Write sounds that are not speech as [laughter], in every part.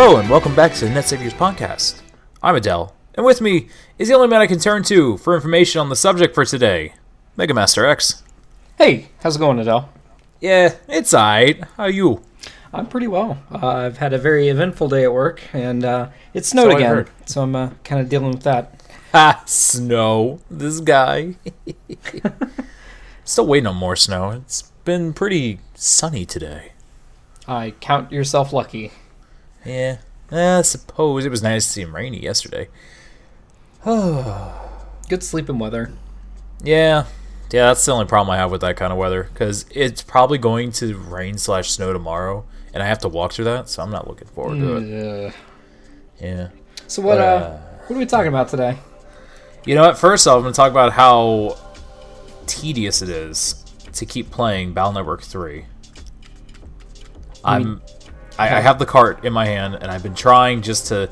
Hello, and welcome back to the Net Saviors Podcast. I'm Adell, and with me is the only man I can turn to for information on the subject for today, Mega Master X. Hey, how's it going, Adell? Yeah, it's alright. How are you? I'm pretty well. Uh, I've had a very eventful day at work, and uh, it snowed So again, so I'm uh, kind of dealing with that. Ha! Snow. This guy. [laughs] Still waiting on more snow. It's been pretty sunny today. I count yourself lucky. Yeah, I suppose it was nice to see him rainy yesterday. [sighs] Good sleeping weather. Yeah, yeah, that's the only problem I have with that kind of weather because it's probably going to rain slash snow tomorrow, and I have to walk through that, so I'm not looking forward to it. Yeah. Yeah. So what? But, Uh, uh, what are we talking about today? You know what? First off, I'm going to talk about how tedious it is to keep playing Battle Network 3. I'm, I, I have the cart in my hand, and I've been trying just to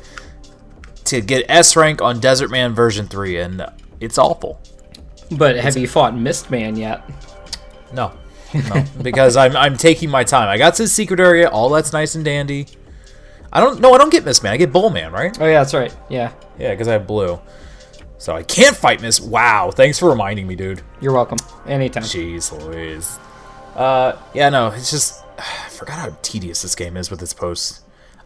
to get S rank on Desert Man version 3, and it's awful. But have you fought Mist Man yet? No, no, [laughs] because I'm I'm taking my time. I got to the secret area, all that's nice and dandy. I don't no, I don't get Mist Man. I get Bowl Man, right? Oh yeah, that's right. Yeah, Yeah, because I have blue, so I can't fight Miss. Wow, thanks for reminding me, dude. you're welcome. Anytime. Jeez Louise. Uh, yeah, no, it's just I [sighs] forgot how tedious this game is with its posts.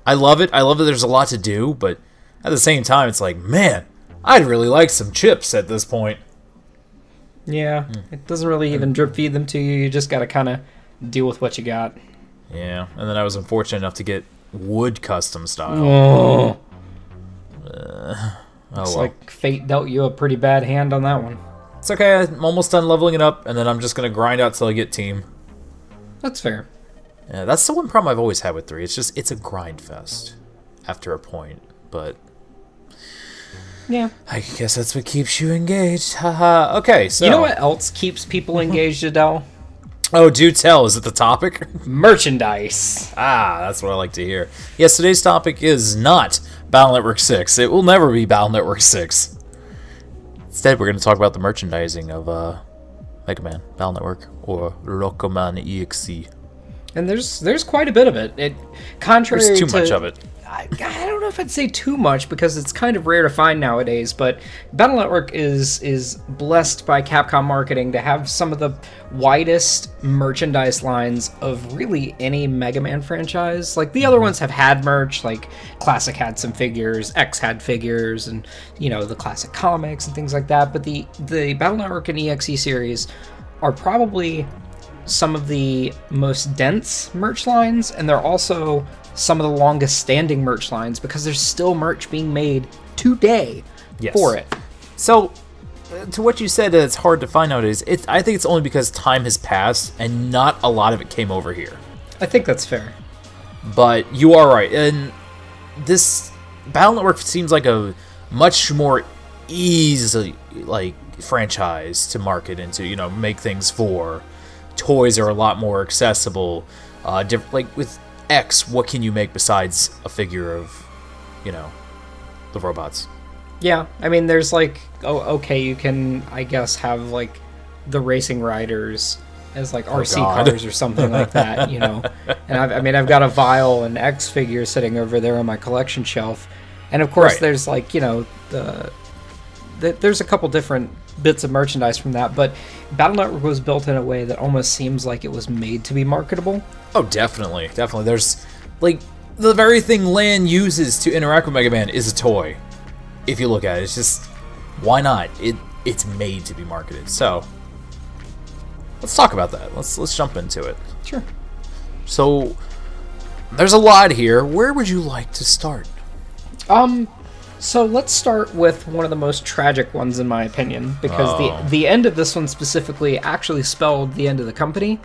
I love it. I love that there's a lot to do, but at the same time, it's like, man, I'd really like some chips at this point. Yeah, hmm. it doesn't really even drip feed them to you. You just gotta kind of deal with what you got. Yeah, and then I was unfortunate enough to get wood custom style. Oh, Oh it's well. like fate dealt you a pretty bad hand on that one. It's okay. I'm almost done leveling it up, and then I'm just gonna grind out till I get team. That's fair. Yeah, that's the one problem I've always had with three. It's just it's a grind fest after a point, but Yeah. I guess that's what keeps you engaged. Haha. okay, so You know what else keeps people engaged, Adell? Oh, do tell. Is it the topic? [laughs] Merchandise. ah, that's what I like to hear. Yes, today's topic is not Battle Network Six. It will never be Battle Network Six. Instead, we're going to talk about the merchandising of uh, Mega Man Battle Network or Rockman EXE. And there's there's quite a bit of it. It contrary There's too to, much of it. I, I don't know if I'd say too much because it's kind of rare to find nowadays. But Battle Network is is blessed by Capcom marketing to have some of the widest merchandise lines of really any Mega Man franchise. Like the other mm-hmm. ones have had merch, like Classic had some figures, X had figures, and you know the classic comics and things like that. But the the Battle Network and EXE series are probably some of the most dense merch lines, and they're also some of the longest standing merch lines because there's still merch being made today Yes. for it. So, uh, to what you said, that it's hard to find nowadays. It's I think it's only because time has passed and not a lot of it came over here. I think that's fair. But you are right, and this Battle Network seems like a much more easy like franchise to market into. You know, make things for. Toys are a lot more accessible. Uh, diff- like with X, what can you make besides a figure of, you know, the robots? Yeah, I mean, there's like, oh, okay, you can, I guess, have like the racing riders as like RC Oh, cars or something like that, you know. [laughs] And I've, I mean, I've got a Vile and X figure sitting over there on my collection shelf, and of course, Right. there's like, you know, the, the there's a couple different bits of merchandise from that, but Battle Network was built in a way that almost seems like it was made to be marketable. Oh, definitely, definitely. There's like the very thing Lan uses to interact with Mega Man is a toy. If you look at it, it's just why not? It it's made to be marketed. So let's talk about that. Let's let's jump into it. Sure. So there's a lot here. Where would you like to start? Um, so let's start with one of the most tragic ones, in my opinion, because Oh. the the end of this one specifically actually spelled the end of the company.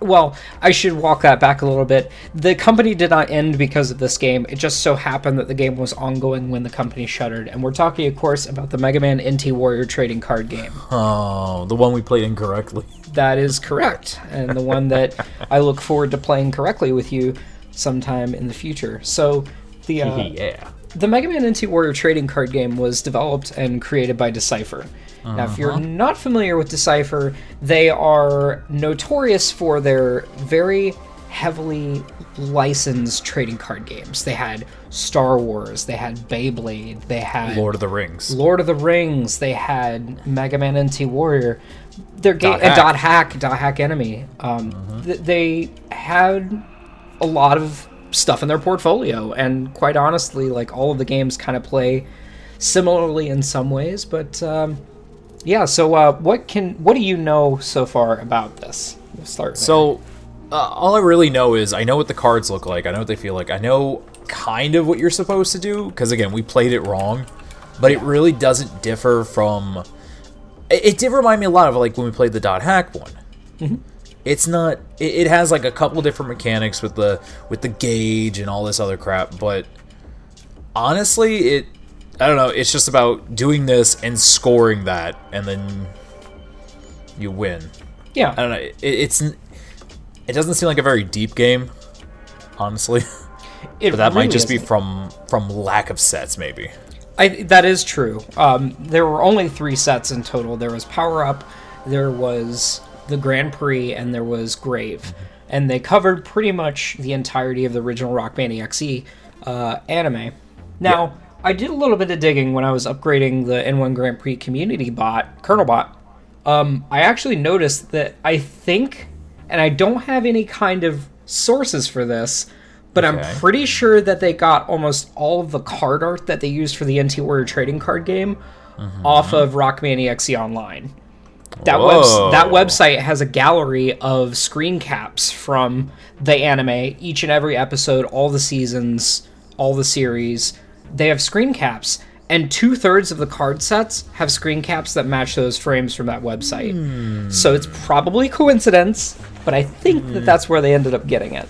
Well, I should walk that back a little bit. The company did not end because of this game. It just so happened that the game was ongoing when the company shuttered. And we're talking, of course, about the Mega Man NT Warrior trading card game. Oh, the one we played incorrectly. That is correct, and the one that I look forward to playing correctly with you sometime in the future. So, the uh, [laughs] yeah. The Mega Man NT Warrior trading card game was developed and created by Decipher. Now, if you're not familiar with Decipher, they are notorious for their very heavily licensed trading card games. They had Star Wars, they had Beyblade, they had Lord of the Rings. Lord of the Rings, they had Mega Man NT Warrior. Their game Dot Hack. Dot Hack, Dot Hack Enemy. Um, th- they had a lot of stuff in their portfolio, and quite honestly, like all of the games kind of play similarly in some ways. But um, yeah, so uh, what can what do you know so far about this? We'll start. there. So, uh, all I really know is I know what the cards look like. I know what they feel like. I know kind of what you're supposed to do because again, we played it wrong, but it really doesn't differ from. It, it did remind me a lot of like when we played the dot hack one. It's not. It, it has like a couple different mechanics with the with the gauge and all this other crap, but honestly, it. I don't know. It's just about doing this and scoring that, and then you win. yeah, I don't know. It, it's it doesn't seem like a very deep game, honestly. [laughs] it But that might just be isn't. from from lack of sets, maybe. I, that is true. Um, there were only three sets in total. There was Power Up, there was the Grand Prix, and there was Grave. And they covered pretty much the entirety of the original Rockman EXE uh, anime. Now, I did a little bit of digging when I was upgrading the N1 Grand Prix community bot, Kernel bot. Um, I actually noticed that I think, and I don't have any kind of sources for this, but I'm pretty sure that they got almost all of the card art that they used for the NT Warrior trading card game Mm-hmm. off of Rockman EXE Online. That webs- that website has a gallery of screen caps from the anime, each and every episode, all the seasons, all the series. They have screen caps, and two thirds of the card sets have screen caps that match those frames from that website. Hmm. So it's probably coincidence, but I think that that's where they ended up getting it.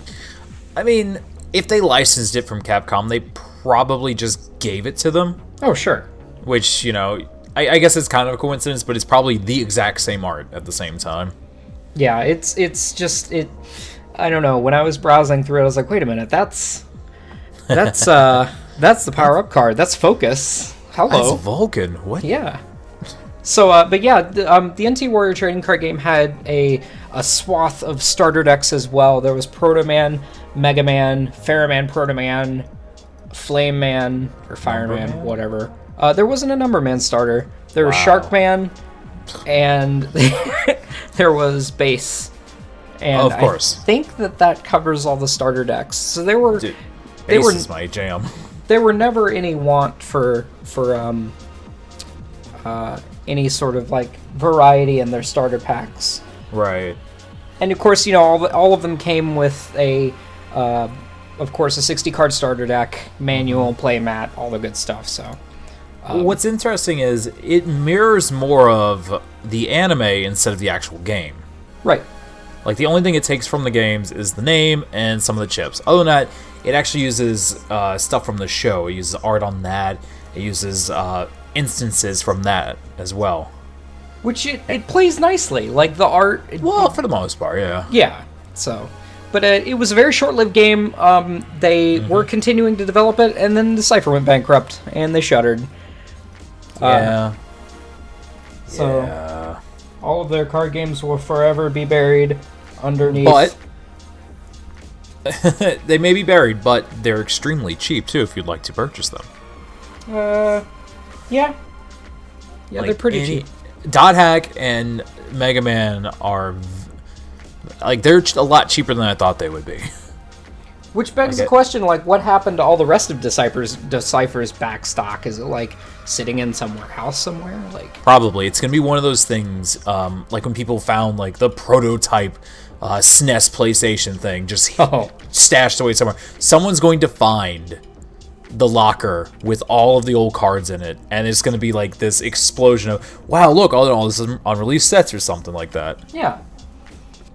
I mean, if they licensed it from Capcom, they probably just gave it to them. Oh, sure. Which you know, I, I guess it's kind of a coincidence, but it's probably the exact same art at the same time. Yeah, it's it's just it. I don't know. When I was browsing through it, I was like, wait a minute, that's that's [laughs] uh that's the power up card. That's focus. Hello. That's Vulcan. What? Yeah. So, uh, but yeah, the, um, the NT Warrior trading card game had a a swath of starter decks as well. There was Proto Man, Mega Man, Pharaohman, Proto Man, Flame Man or Fireman, Man? whatever. Uh, there wasn't a Number Man starter. There was Shark Man, and [laughs] there was Bass. And Of course. I think that that covers all the starter decks. So there were Dude, They were- is my jam. [laughs] there were never any want for for um uh any sort of like variety in their starter packs Right. and of course you know all, all of them came with a uh, of course a 60 card starter deck manual play mat all the good stuff so What's interesting is it mirrors more of the anime instead of the actual game. right Like the only thing it takes from the games is the name and some of the chips. Other than that, it actually uses uh, stuff from the show. It uses art on that. It uses uh, instances from that as well. which it, it plays nicely like the art it- Well, for the most part, yeah. yeah so but uh, it was a very short-lived game um, they were continuing to develop it and then Decipher went bankrupt and they shuttered Yeah. so yeah. All of their card games will forever be buried underneath. But [laughs] they may be buried, but they're extremely cheap too if you'd like to purchase them. uh, yeah, yeah, they're pretty any- cheap. Dot Hack and Mega Man are like they're a lot cheaper than I thought they would be. [laughs] Which begs like the question: like, what happened to all the rest of Decipher's Decipher's back stock? Is it like sitting in some warehouse somewhere? Like, Probably it's gonna be one of those things, um, like when people found like the prototype uh, SNES PlayStation thing just [laughs] oh, stashed away somewhere. Someone's going to find the locker with all of the old cards in it, and it's going to be like this explosion of wow, look, all all this is unreleased sets or something like that, yeah.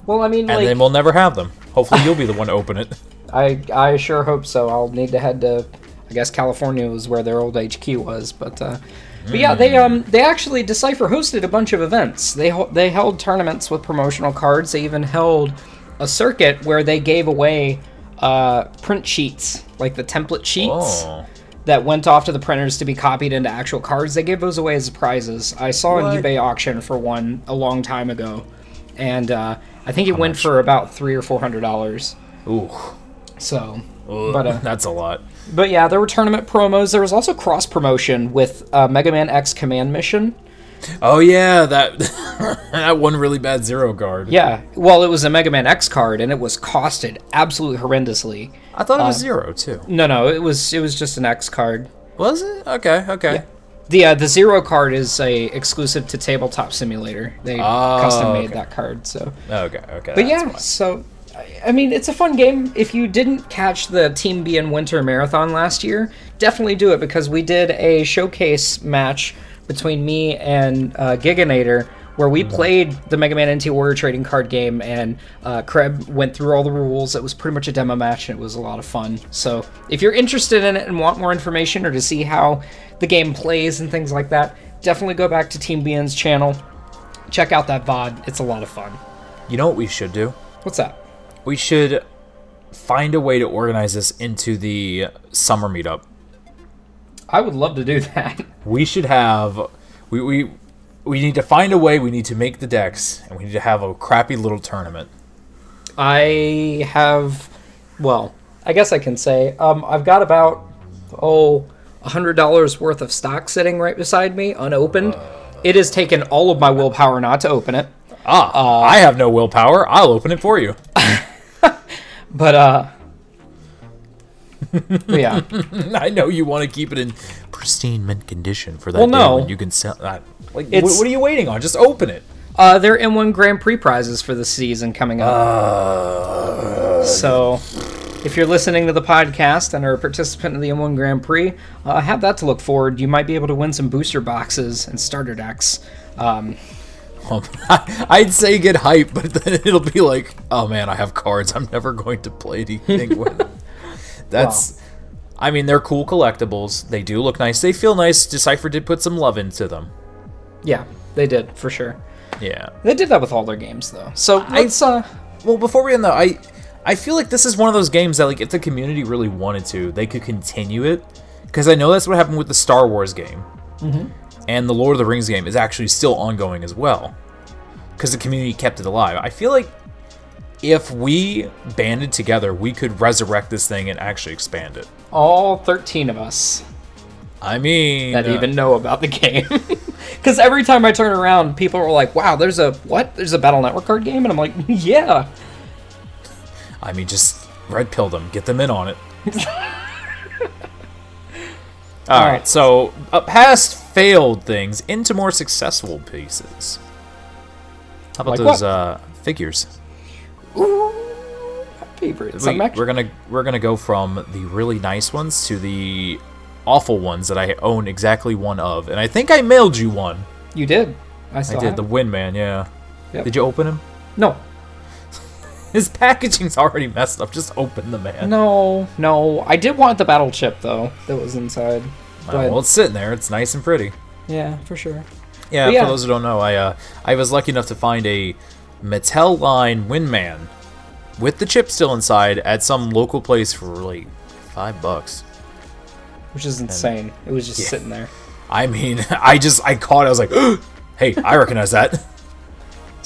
Well, I mean, and like, then we'll never have them. Hopefully, you'll be the one to open it. [laughs] I I sure hope so. I'll need to head to, I guess California was where their old HQ was, but uh, but yeah, they um they actually Decipher hosted a bunch of events. They ho- they held tournaments with promotional cards. They even held a circuit where they gave away uh print sheets, like the template sheets. Oh, That went off to the printers to be copied into actual cards. They gave those away as prizes. I saw an eBay auction for one a long time ago, and uh, I think it went for about three or four hundred dollars. Ooh, So, Ugh, but uh, [laughs] that's a lot. but yeah, there were tournament promos. There was also cross promotion with uh, Mega Man X Command Mission. Oh yeah, that [laughs] that one really bad zero card. Yeah, well, it was a Mega Man X card, and it was costed absolutely horrendously. I thought it Uh, was zero too. No, no, it was it was just an X card. Was it? Okay, okay. The uh, the zero card is a exclusive to Tabletop Simulator. They Oh, custom made okay. that card. So, Okay, okay. but yeah, so I- mean, it's a fun game. If you didn't catch the Team BN Winter Marathon last year, definitely do it because we did a showcase match between me and uh, Giganator where we played the Mega Man NT Warrior trading card game, and uh, Kreb went through all the rules. It was pretty much a demo match, and it was a lot of fun. So, if you're interested in it and want more information or to see how the game plays and things like that, definitely go back to Team BN's channel. Check out that VOD. It's a lot of fun. You know what we should do? What's that? We should find a way to organize this into the summer meetup. I would love to do that. [laughs] We should have we we we need to find a way. We need to make the decks, and we need to have a crappy little tournament. I have, well, I guess I can say, um, I've got about, oh, $100 worth of stock sitting right beside me, unopened. it has taken all of my willpower not to open it. Ah, I have no willpower. I'll open it for you. [laughs] [laughs] But, uh, yeah. [laughs] I know you want to keep it in pristine mint condition for that Well, day no. when you can sell. Uh, like, wh- what are you waiting on? Just open it. Uh, they're N1 Grand Prix prizes for the season coming up. Uh, So, if you're listening to the podcast and are a participant in the N1 Grand Prix, uh, have that to look forward. You might be able to win some booster boxes and starter decks. Um, Um, [laughs] I'd say get hype, but then [laughs] it'll be like, oh man, I have cards. I'm never going to play anything with. [laughs] That's, I mean, they're cool collectibles. They do look nice. They feel nice. Decipher did put some love into them. yeah, they did for sure. Yeah. They did that with all their games, though. So I saw. uh, Well, before we end though, I I feel like this is one of those games that like if the community really wanted to, they could continue it. Because I know that's what happened with the Star Wars game, and the Lord of the Rings game is actually still ongoing as well. Because the community kept it alive. I feel like if we banded together, we could resurrect this thing and actually expand it. all 13 of us I mean, that uh, even know about the [laughs] game. Because every time I turn around, people are like, "Wow, there's a what? There's a Battle Network card game," and I'm like, [laughs] "Yeah." I mean, just red pill them, get them in on it. [laughs] All right, so uh, past failed things into more successful pieces. How about Like those uh, figures? Ooh, favorites. We, we're gonna we're gonna go from the really nice ones to the awful ones that I own exactly one of, and I think I mailed you one. you did. I. I did have the. Windman, yeah. Yep. Did you open him? No, [laughs] His packaging's already messed up. Just open the man. no, no. I did want the battle chip though that was inside. But well, it's sitting there. It's nice and pretty. yeah, for sure. Yeah, for those who don't know, I uh, I was lucky enough to find a Mattel line Windman with the chip still inside at some local place for like five bucks. Which is insane. It was just Yeah. sitting there. I mean, [laughs] I just I caught it. I was like, [gasps] hey, I recognize that. [laughs]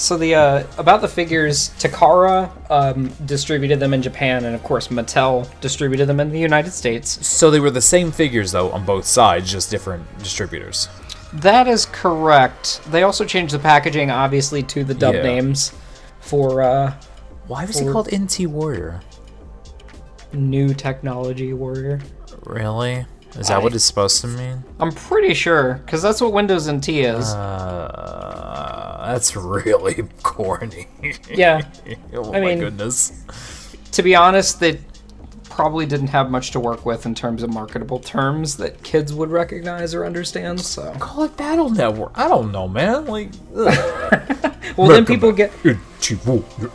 So the uh, about the figures, Takara um, distributed them in Japan, and of course Mattel distributed them in the United States. So they were the same figures though on both sides, just different distributors. That is correct. They also changed the packaging, obviously, to the dub Yeah. names for uh, Why was he called NT Warrior? New Technology Warrior. Really? Is that what it's supposed to mean? I'm pretty sure, because that's what Windows NT is. Uh, that's really [laughs] corny. yeah. [laughs] oh I my mean- goodness. To be honest, they probably didn't have much to work with in terms of marketable terms that kids would recognize or understand. So, Call it Battle Network. I don't know, man. Like, [laughs] well, then people get NT Warrior.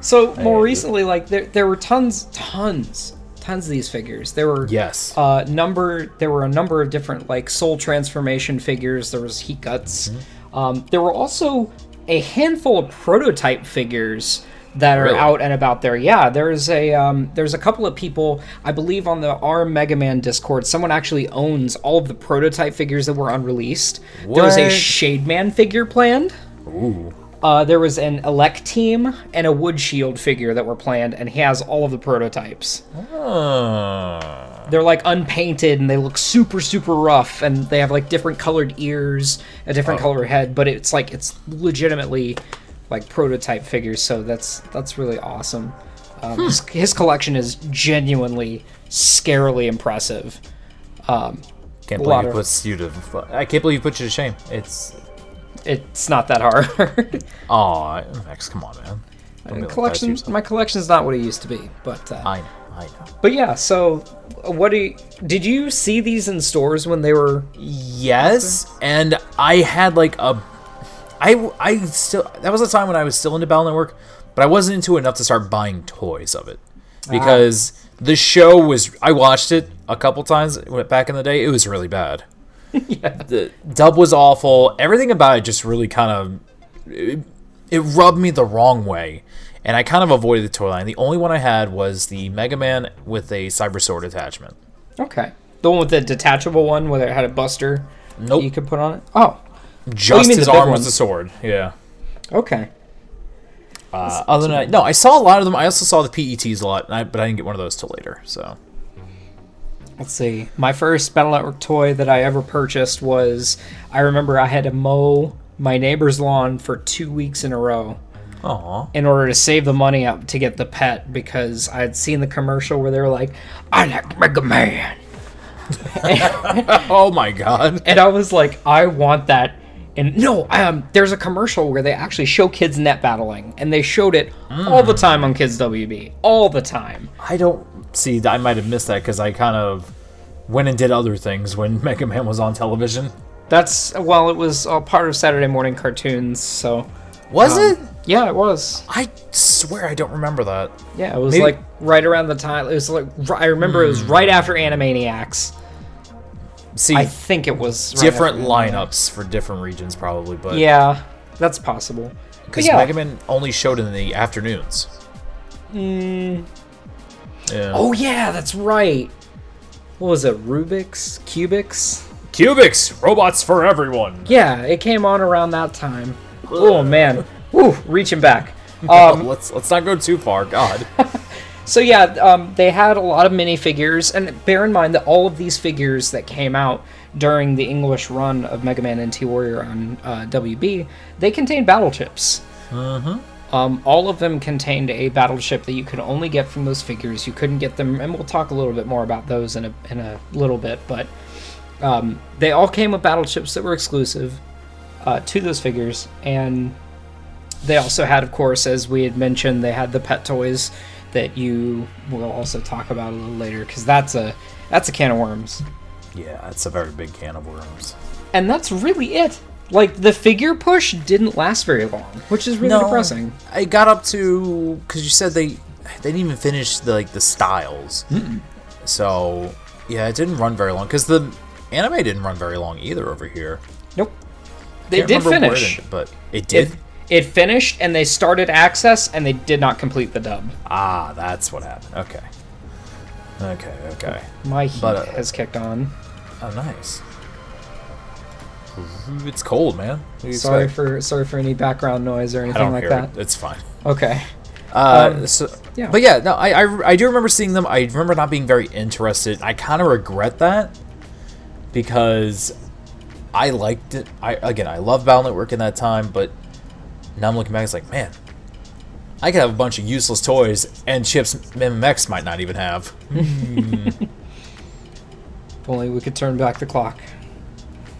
So more I- recently, like there there were tons, tons, tons of these figures. There were yes. uh, number. There were a number of different like soul transformation figures. There was heat guts. Mm-hmm. Um, there were also a handful of prototype figures that are Really? out and about there. Yeah, there's a um, there's a couple of people I believe on the R Mega Man Discord. Someone actually owns all of the prototype figures that were unreleased. There was a What? Shade Man figure planned. Ooh. Uh, there was an elect team and a wood shield figure that were planned, and he has all of the prototypes. Uh, They're like unpainted and they look super super rough, and they have like different colored ears, a different Oh. color head, but it's like it's legitimately like prototype figures. So that's that's really awesome. Um, his, his collection is genuinely scarily impressive. Um, can't believe of- puts you to. I can't believe he put you to shame. It's. It's not that hard. Aw, Max, come on, man. Don't be like that collection, my collection's not what it used to be, but uh, I know, I know. but yeah. So, what do you, did you see these in stores when they were? Yes, and I had like a, I I still that was a time when I was still into Battle Network, but I wasn't into it enough to start buying toys of it because the show was. I watched it a couple times back in the day. It was really bad. [laughs] The dub was awful. Everything about it just really kind of it, it rubbed me the wrong way. And I kind of avoided the toy line. The only one I had was the Mega Man with a Cyber Sword attachment. Okay, the one with the detachable one where it had a buster Nope. you could put on it. Oh, Just mean his arm was the sword. Yeah. okay. Uh, other than that, no, I saw a lot of them. I also saw the PETs a lot, I, but I didn't get one of those till later. So Let's see. My first Battle Network toy that I ever purchased was I remember I had to mow my neighbor's lawn for two weeks in a row Aw. in order to save the money up to get the pet because I had seen the commercial where they were like, I like Mega Man. Oh my god. [laughs] And I was like, I want that. And no, um, there's a commercial where they actually show kids net battling, and they showed it all the time on Kids WB, all the time. I don't see. I might have missed that because I kind of went and did other things when [laughs] Mega Man was on television. That's well, it was a part of Saturday morning cartoons, so Was it? yeah, it was. I swear I don't remember that. Yeah, it was Maybe- like right around the time. It was like I remember it was right after Animaniacs. See, I think it was right different lineups for different regions probably, but Yeah, that's possible. Because yeah. Mega Man only showed in the afternoons. Mm, Yeah. oh yeah, that's right. What was it? Rubik's Cubix? Cubix, robots for everyone. Yeah, it came on around that time. Oh man, Woo, reaching back. [laughs] Um, let's let's not go too far. God. [laughs] So yeah, um, they had a lot of minifigures, and bear in mind that all of these figures that came out during the English run of Mega Man NT Warrior on uh, WB, they contained battle chips. Um, all of them contained a battle chip that you could only get from those figures. You couldn't get them, and we'll talk a little bit more about those in a in a little bit. But um, they all came with battle chips that were exclusive uh, to those figures, and they also had, of course, as we had mentioned, they had the pet toys that you will also talk about a little later because that's a that's a can of worms, Yeah, it's a very big can of worms. and that's really it. Like the figure push didn't last very long, which is really depressing. I got up to because you said they they didn't even finish the, like the styles. So yeah, it didn't run very long because the anime didn't run very long either over here. Nope, they did where it finish. but it did. It, it finished, and they started Axess, and they did not complete the dub. ah, that's what happened. Okay. Okay. Okay. My heat But, uh, has kicked on. Oh, nice. It's cold, man. What do you Sorry expect? for sorry for any background noise or I anything don't like care. that. It's fine. Okay. Uh, Um, so, yeah. But yeah, no, I, I, I do remember seeing them. I remember not being very interested. I kind of regret that because I liked it. I again, I love Battle Network in that time, but now I'm looking back. It's like, man, I could have a bunch of useless toys and chips MMX might not even have. [laughs] If only we could turn back the clock.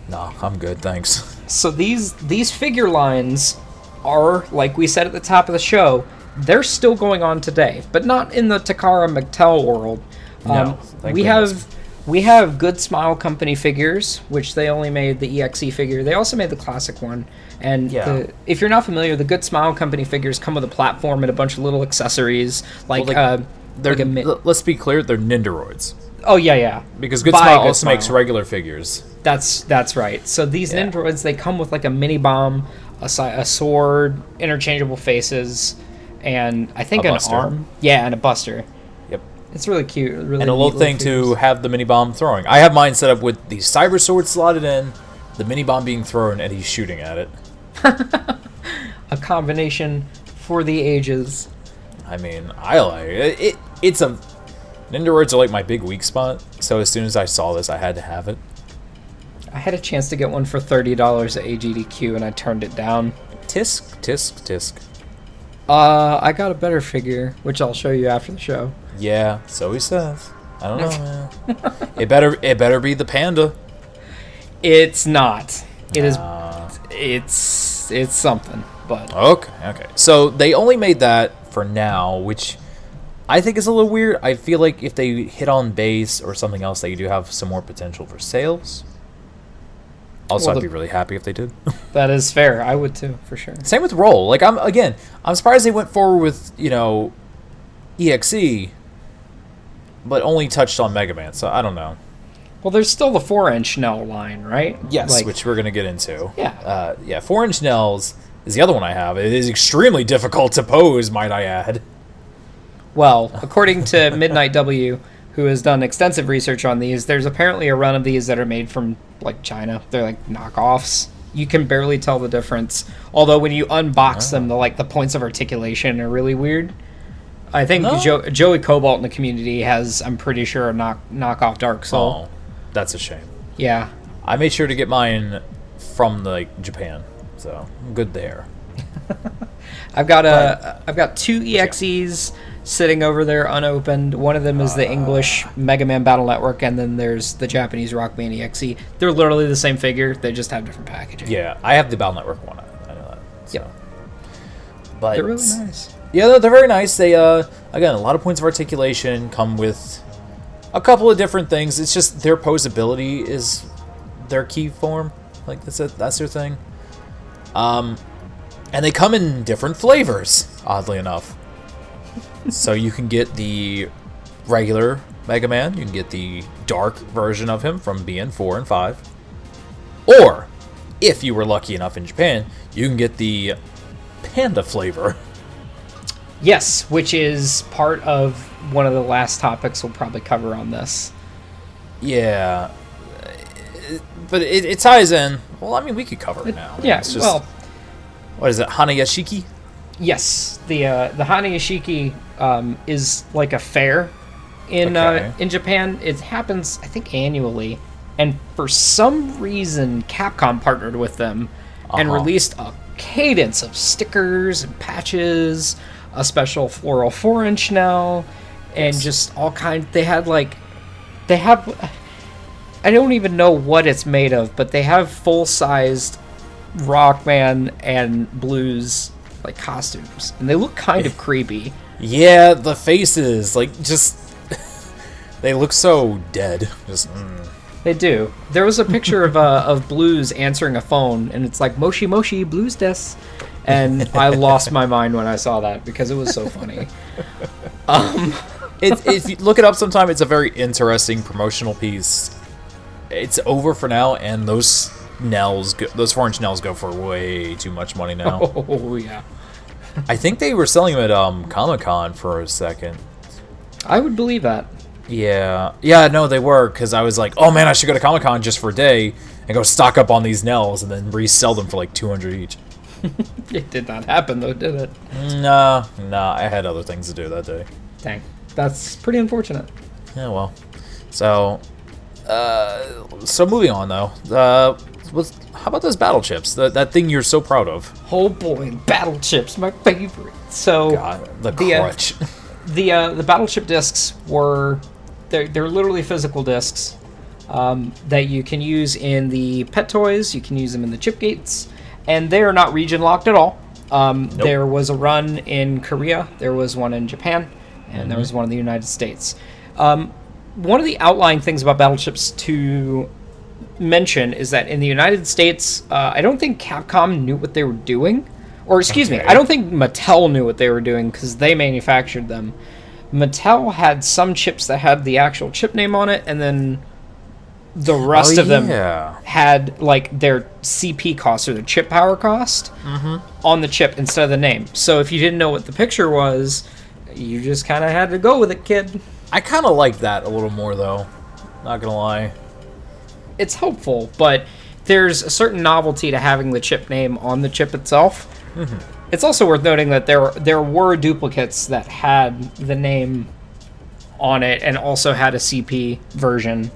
No, I'm good, thanks. So these these figure lines are, like we said at the top of the show, they're still going on today, but not in the Takara Mattel world. Um, No, thank we goodness. have we have Good Smile Company figures, which they only made the EXE figure. They also made the classic one. And Yeah. the, if you're not familiar, the Good Smile Company figures come with a platform and a bunch of little accessories, like, like, uh, They're like mi- let's be clear, they're Nendoroids oh yeah yeah because Good Buy Smile Good also makes regular figures. That's that's right. So these Yeah. They come with like a mini bomb, a, a sword, interchangeable faces, and I think A an buster. arm. Yeah, and a buster. Yep. It's really cute. Really and a little thing to have the mini bomb throwing. I have mine set up with the cyber sword slotted in, the mini bomb being thrown, and he's shooting at it. a [laughs] a combination for the ages. I mean, I like it. it it's a Nendoroids are like my big weak spot. So as soon as I saw this, I had to have it. I had a chance to get one for thirty dollars at AGDQ, and I turned it down. Tisk, tisk, tisk. Uh, I got a better figure, which I'll show you after the show. Yeah, so he says. I don't know, [laughs] man. it better it better be the panda. It's not. It is. Uh, It's it's something, but okay, okay. So they only made that for now, which I think it's a little weird. I feel like if they hit on Bass or something else, they do have some more potential for sales. Also, Well, I'd be really happy if they did. [laughs] that is fair. I would too, for sure. Same with roll. Like I'm again, I'm surprised they went forward with you know, exe, but only touched on Mega Man. So I don't know. Well, there's still the four inch Nel line, right? Yes, Like, which we're gonna get into. Yeah. uh, yeah. Four inch Nels is the other one I have. It is extremely difficult to pose, might I add. Well, according to Midnight W, who has done extensive research on these, there's apparently a run of these that are made from like China. They're like knockoffs. You can barely tell the difference. Although when you unbox them, the like the points of articulation are really weird. I think No. jo- Joey Cobalt in the community has, I'm pretty sure, a knock knockoff Dark Soul. Oh, that's a shame. Yeah, I made sure to get mine from like Japan, so I'm good there. [laughs] I've got uh, a I've got two EXEs sitting over there unopened. One of them is the English Mega Man Battle Network, and then there's the Japanese Rockman EXE. They're literally the same figure. They just have different packaging. Yeah, I have the Battle Network one. I know that. So. Yep. But They're really nice. Yeah, they're, they're very nice. They uh again a lot of points of articulation come with a couple of different things. It's just their posability is their key form. Like that's it. That's their thing. Um, and they come in different flavors. Oddly enough, so you can get the regular Mega Man. You can get the dark version of him from BN four and five, or if you were lucky enough in Japan, you can get the panda flavor. Yes, which is part of one of the last topics we'll probably cover on this. Yeah, but it, it ties in. Well, I mean, we could cover it now. Yeah, It's just, well, what is it, Hanayashiki? Yes, the uh, the Hanayashiki um, is like a fair in Okay. uh, in Japan. It happens, I think, annually, and for some reason, Capcom partnered with them and Uh-huh. released a cadence of stickers and patches, a special floral four inch now, and Yes. just all kind. They had like, they have. I don't even know what it's made of, but they have full sized Rockman and Blues like costumes, and they look kind of creepy. Yeah, the faces, like, just. [laughs] they look so dead. Just. Mm. They do. There was a picture of uh, of Blues answering a phone, and it's like Moshi Moshi Blues Des, and I lost my mind when I saw that because it was so funny. [laughs] Um, It, if you look it up sometime, it's a very interesting promotional piece. It's over for now, and those Nels, go, those four inch Nels go for way too much money now. [laughs] oh yeah, I think they were selling them at um, Comic Con for a second. I would believe that. Yeah, yeah, no, they were because I was like, oh man, I should go to Comic Con just for a day and go stock up on these Nels and then resell them for like two hundred each. [laughs] It did not happen though, did it? Nah, nah, I had other things to do that day. Dang, that's pretty unfortunate. Yeah, well, so, uh, so moving on though. Uh, what's, how about those battle chips? That that thing you're so proud of. Oh boy, battle chips, my favorite. So God, the The, uh, [laughs] the uh, the battle chip discs were they're, they're literally physical discs um, that you can use in the pet toys you can use them in the chip gates and they are not region locked at all um, there was a run in korea there was one in japan and there was one in the united states um, one of the outlying things about battle chips to mention is that in the united states uh, i don't think capcom knew what they were doing or excuse me i don't think mattel knew what they were doing because they manufactured them Mattel had some chips that had the actual chip name on it, and then the rest Oh, of them yeah. had like their CP cost or their chip power cost on the chip instead of the name. So if you didn't know what the picture was, you just kind of had to go with it, kid. I kind of like that a little more though. Not gonna lie. It's helpful, but there's a certain novelty to having the chip name on the chip itself. It's also worth noting that there there were duplicates that had the name on it and also had a CP version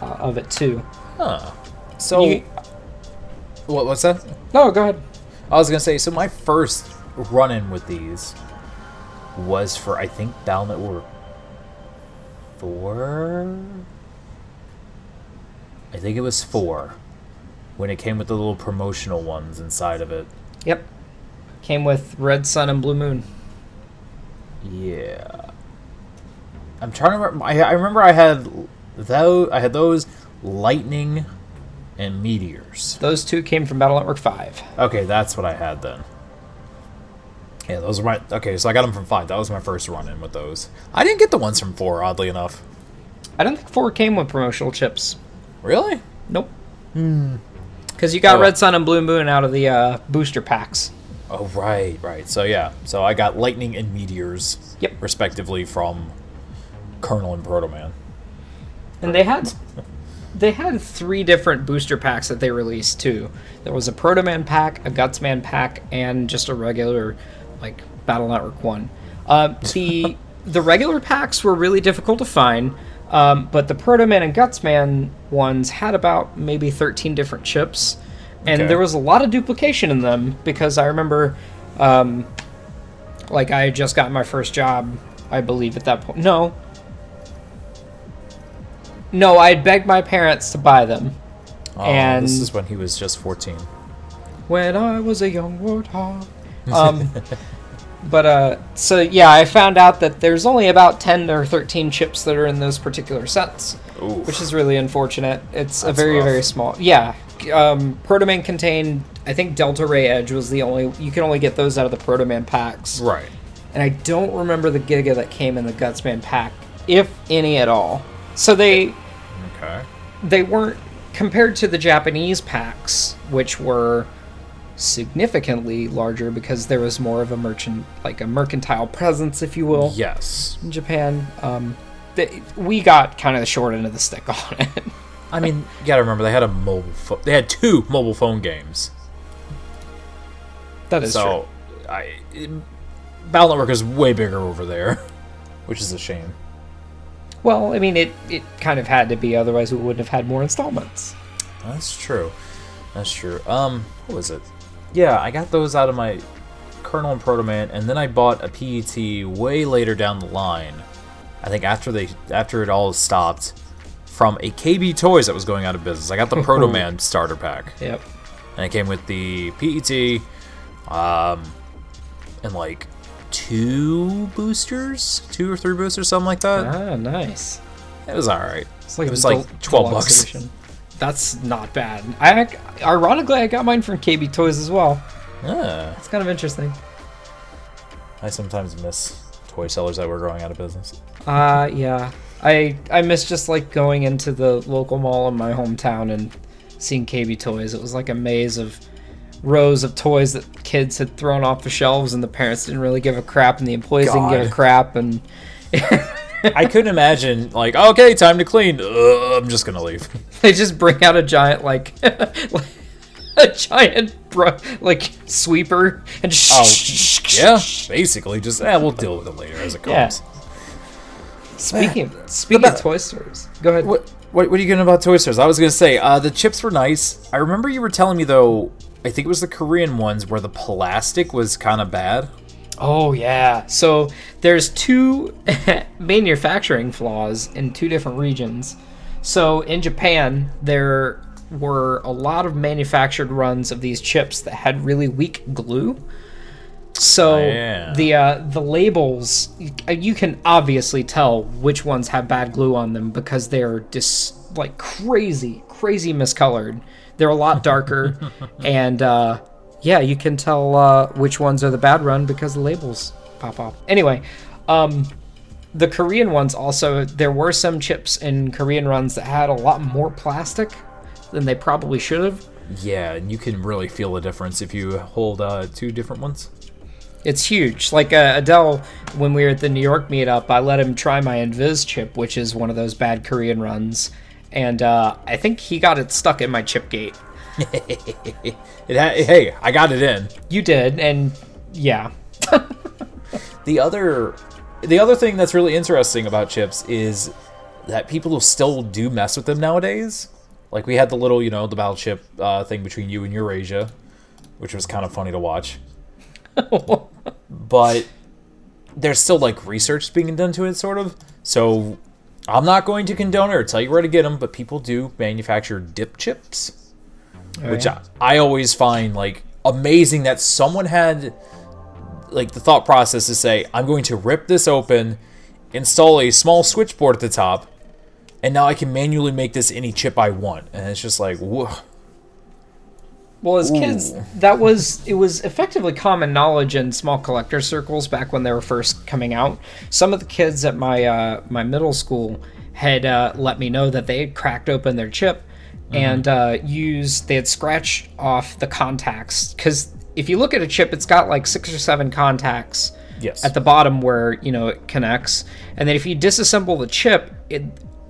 uh, of it too. Huh. So, You- what, what's that? No, go ahead. I was gonna say, so my first run-in with these was for I think Battle Network four. I think it was four, when it came with the little promotional ones inside of it. Yep. Came with Red Sun and Blue Moon. Yeah. I'm trying to remember. I, I remember I had those. I had those lightning and meteors. Those two came from Battle Network 5. Okay, that's what I had then. Yeah, those are my. Okay, so I got them from five. That was my first run in with those. I didn't get the ones from four, oddly enough. I don't think 4 came with promotional chips. Really? Nope. Hmm. Because you got Oh. Red Sun and Blue Moon out of the uh, booster packs. Oh, right, right. So yeah, so I got lightning and meteors, Yep. respectively from Colonel and Proto Man. And they had they had three different booster packs that they released too. There was a Proto Man pack, a Guts Man pack, and just a regular like Battle Network one. Uh, [laughs] the the regular packs were really difficult to find, um, but the Proto Man and Guts Man ones had about maybe thirteen different chips, and Okay. there was a lot of duplication in them because I remember, um, like I had just got my first job, I believe at that point. No, no, I had begged my parents to buy them Oh, And- this is when he was just 14. when I was a young warthog. Um, but uh, so yeah, I found out that there's only about ten or thirteen chips that are in those particular sets, Oof. which is really unfortunate. It's a very rough. very small. Yeah, um, Protoman contained. I think Delta Ray Edge was the only. You can only get those out of the Protoman packs. Right. and I don't remember the Giga that came in the Gutsman pack, if any at all. So they Okay. they weren't compared to the Japanese packs, which were significantly larger because there was more of a merchant, like a mercantile presence, if you will, Yes. in Japan. Um, they, we got kind of the short end of the stick [laughs] on it. I mean, you gotta remember they had a mobile. Fo- they had two mobile phone games. that is true. so, I it, Battle Network is way bigger over there, which is a shame. Well, I mean, it it kind of had to be, otherwise we wouldn't have had more installments. That's true. That's true. Um, what was it? Yeah, I got those out of my Colonel and Proto Man, and then I bought a PET way later down the line. I think after they after it all stopped from a KB Toys that was going out of business. I got the [laughs] Proto Man starter pack, Yep. and it came with the PET, um, and like two boosters, two or three boosters, something like that. Ah, nice. It was all right. It's like it was like twelve bucks. edition. That's not bad. I ironically I got mine from KB Toys as well. Yeah. It's kind of interesting. I sometimes miss toy sellers that were going out of business. Uh yeah. I I miss just like going into the local mall in my hometown and seeing KB Toys. It was like a maze of rows of toys that kids had thrown off the shelves and the parents didn't really give a crap and the employees didn't give a crap and [laughs] I couldn't imagine, like, okay, time to clean. Ugh, I'm just gonna leave. [laughs] they just bring out a giant like [laughs] a giant bro- like sweeper and just. Oh, just yeah, basically, just eh, we'll deal with it later as it Yeah. comes. Speaking speaking of toy stores, go ahead. What, what, what are you getting about Toy Stores? I was gonna say, uh, the chips were nice. I remember you were telling me though. I think it was the Korean ones where the plastic was kind of bad. Oh yeah. So there's two [laughs] manufacturing flaws in two different regions. So in Japan, there were a lot of manufactured runs of these chips that had really weak glue. So Oh, yeah. the uh, the labels you, can obviously tell which ones have bad glue on them because they're just like crazy, crazy miscolored. They're a lot darker, [laughs] and uh, yeah, you can tell uh, which ones are the bad run because the labels pop off. Anyway, um, the Korean ones also there were some chips in Korean runs that had a lot more plastic than they probably should have. Yeah, and you can really feel the difference if you hold uh, two different ones. It's huge. Like uh, Adell, when we were at the New York meetup, I let him try my Invis chip, which is one of those bad Korean runs, and uh, I think he got it stuck in my chip gate. [laughs] It ha- hey, I got it in. You did, and yeah. [laughs] The other, the other thing that's really interesting about chips is that people still do mess with them nowadays. Like we had the little, you know, the battle chip uh, thing between you and Eurasia, which was kind of funny to watch. [laughs] but there's still like research being done to it, sort of. So I'm not going to condone it or tell you where to get them, but people do manufacture dip chips, which. I, I always find like amazing that someone had like the thought process to say, I'm going to rip this open, install a small switchboard at the top, and now I can manually make this any chip I want. And it's just like, whoa. Well, as kids, that was it was effectively common knowledge in small collector circles back when they were first coming out. Some of the kids at my uh, my middle school had uh, let me know that they had cracked open their chip and uh, used they had scratched off the contacts because if you look at a chip, it's got like six or seven contacts Yes. at the bottom where you know it connects, and then if you disassemble the chip, it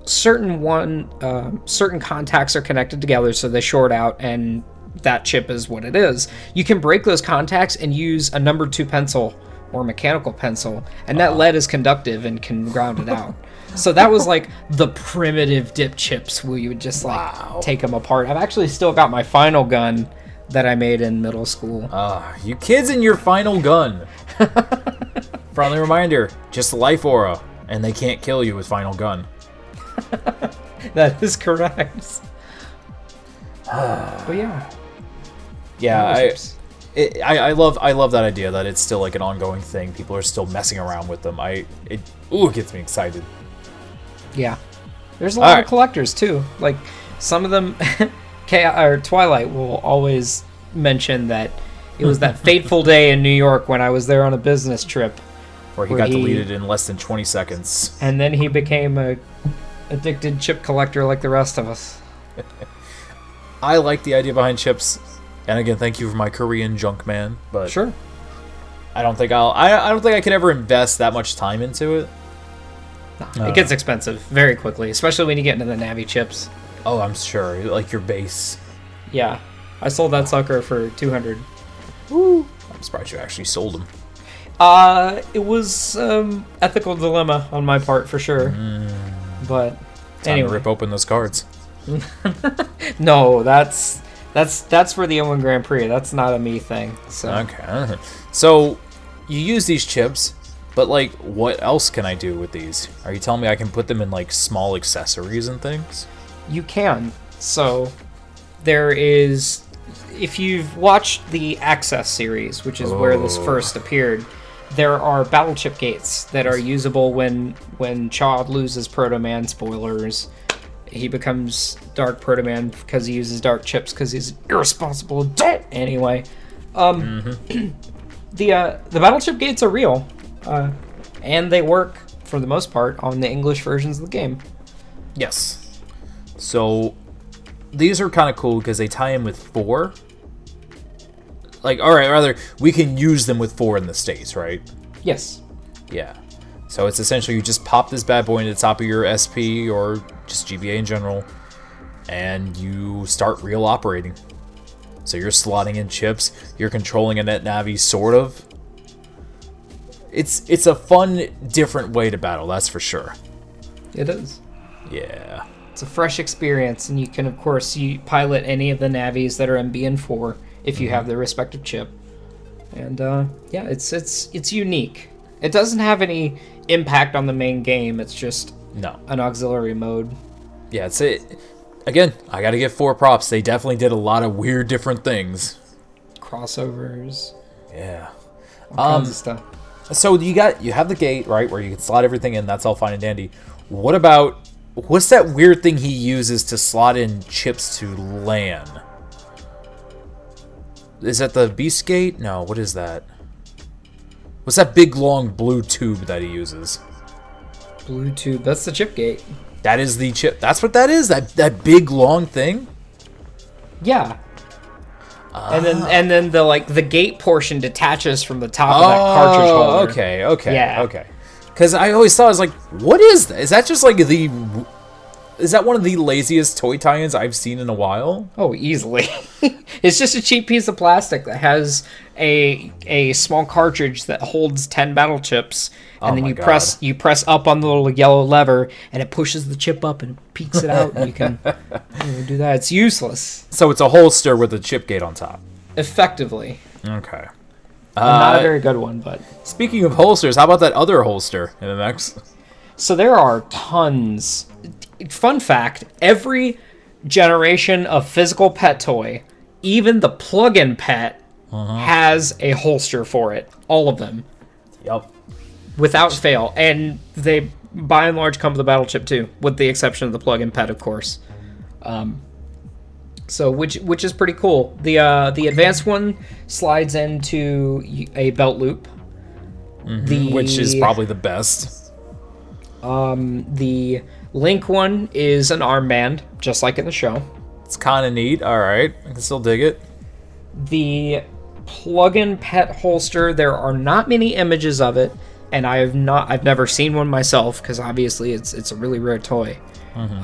certain one uh, certain contacts are connected together, so they short out, and that chip is what it is. You can break those contacts and use a number two pencil or mechanical pencil, and that lead is conductive and can ground it [laughs] out. So that was like the primitive dip chips where you would just like Wow. take them apart. I've actually still got my final gun that I made in middle school. Ah, you kids and your final gun. [laughs] Friendly reminder, just life aura, and they can't kill you with final gun. [laughs] That is correct. but yeah, Yeah, I, it, I I love I love that idea that it's still like an ongoing thing. People are still messing around with them. I it ooh it gets me excited. Yeah. There's a lot Alright. of collectors too. Like some of them, [laughs] K or Twilight will always mention that it was that [laughs] fateful day in New York when I was there on a business trip, Where he Where got he- deleted in less than 20 seconds. and then he became a addicted chip collector like the rest of us. [laughs] I like the idea behind chips, and again, thank you for my Korean junk man. But Sure. I don't think I'll I, I don't think I could ever invest that much time into it. It gets expensive very quickly, especially when you get into the Navi chips. Oh, I'm sure like your Bass. Yeah, I sold that sucker for two hundred. I'm surprised you actually sold them. Uh, it was um ethical dilemma on my part for sure. But Time anyway, to rip open those cards. [laughs] no, that's that's that's for the N1 Grand Prix. That's not a me thing. So Okay. So you use these chips, but like, what else can I do with these? Are you telling me I can put them in like small accessories and things? you can. So there is, if you've watched the Axess series, which is where this Oh. first appeared, there are battle chip gates that are usable when when Chaud loses Proto Man. Spoilers. He becomes Dark Proto Man because he uses dark chips because he's an irresponsible adult. Anyway, um, [clears throat] the uh, the battle chip gates are real, uh, and they work for the most part on the English versions of the game. Yes. So these are kind of cool because they tie in with four. Like, all right, rather we can use them with four in the states, right? Yes. Yeah. So it's essentially you just pop this bad boy into the top of your SP or just GBA in general, and you start real operating. So you're slotting in chips, you're controlling a net navi, sort of. It's it's a fun, different way to battle. That's for sure. It is. Yeah. It's a fresh experience, and you can, of course, you pilot any of the Navis that are in BN4 if you have their respective chip. And uh, yeah, it's it's it's unique. It doesn't have any impact on the main game. It's just No. an auxiliary mode. Yeah, it's it. Again, I got to give four props. They definitely did a lot of weird, different things. Crossovers, Yeah. all Um, kinds of stuff. So you got you have the gate right where you can slot everything in. That's all fine and dandy. What about what's that weird thing he uses to slot in chips to Lan? Is that the beast gate? No. What is that? What's that big long blue tube that he uses? Blue tube. That's the chip gate. That is the chip. That's what that is. That that big long thing. Yeah. And then ah. and then the like the gate portion detaches from the top of that cartridge Oh, holder. okay, okay, Yeah. okay. Because I always thought I was like, what is that? Is that just like the is that one of the laziest toy tie-ins I've seen in a while? Oh, easily. [laughs] it's just a cheap piece of plastic that has a a small cartridge that holds ten battle chips, and Oh then you God. press you press up on the little yellow lever, and it pushes the chip up and peeks it out, and you can [laughs] you know, do that. It's useless, So it's a holster with a chip gate on top. effectively. Okay. Not Uh, a very good one, but speaking of holsters, how about that other holster, MMX? So there are tons. Fun fact every generation of physical pet toy, even the plug in pet, has a holster for it. All of them, Yup. Without fail. And they, by and large, come with the battle chip too, with the exception of the plug in pet, of course. Um, so which which is pretty cool. The uh, the advanced one slides into a belt loop. The Which is probably the best. Um, The Link one is an armband, just like in the show. It's kind of neat. All right, I can still dig it. The plug-in pet holster, there are not many images of it, and I have not I've never seen one myself because obviously it's it's a really rare toy.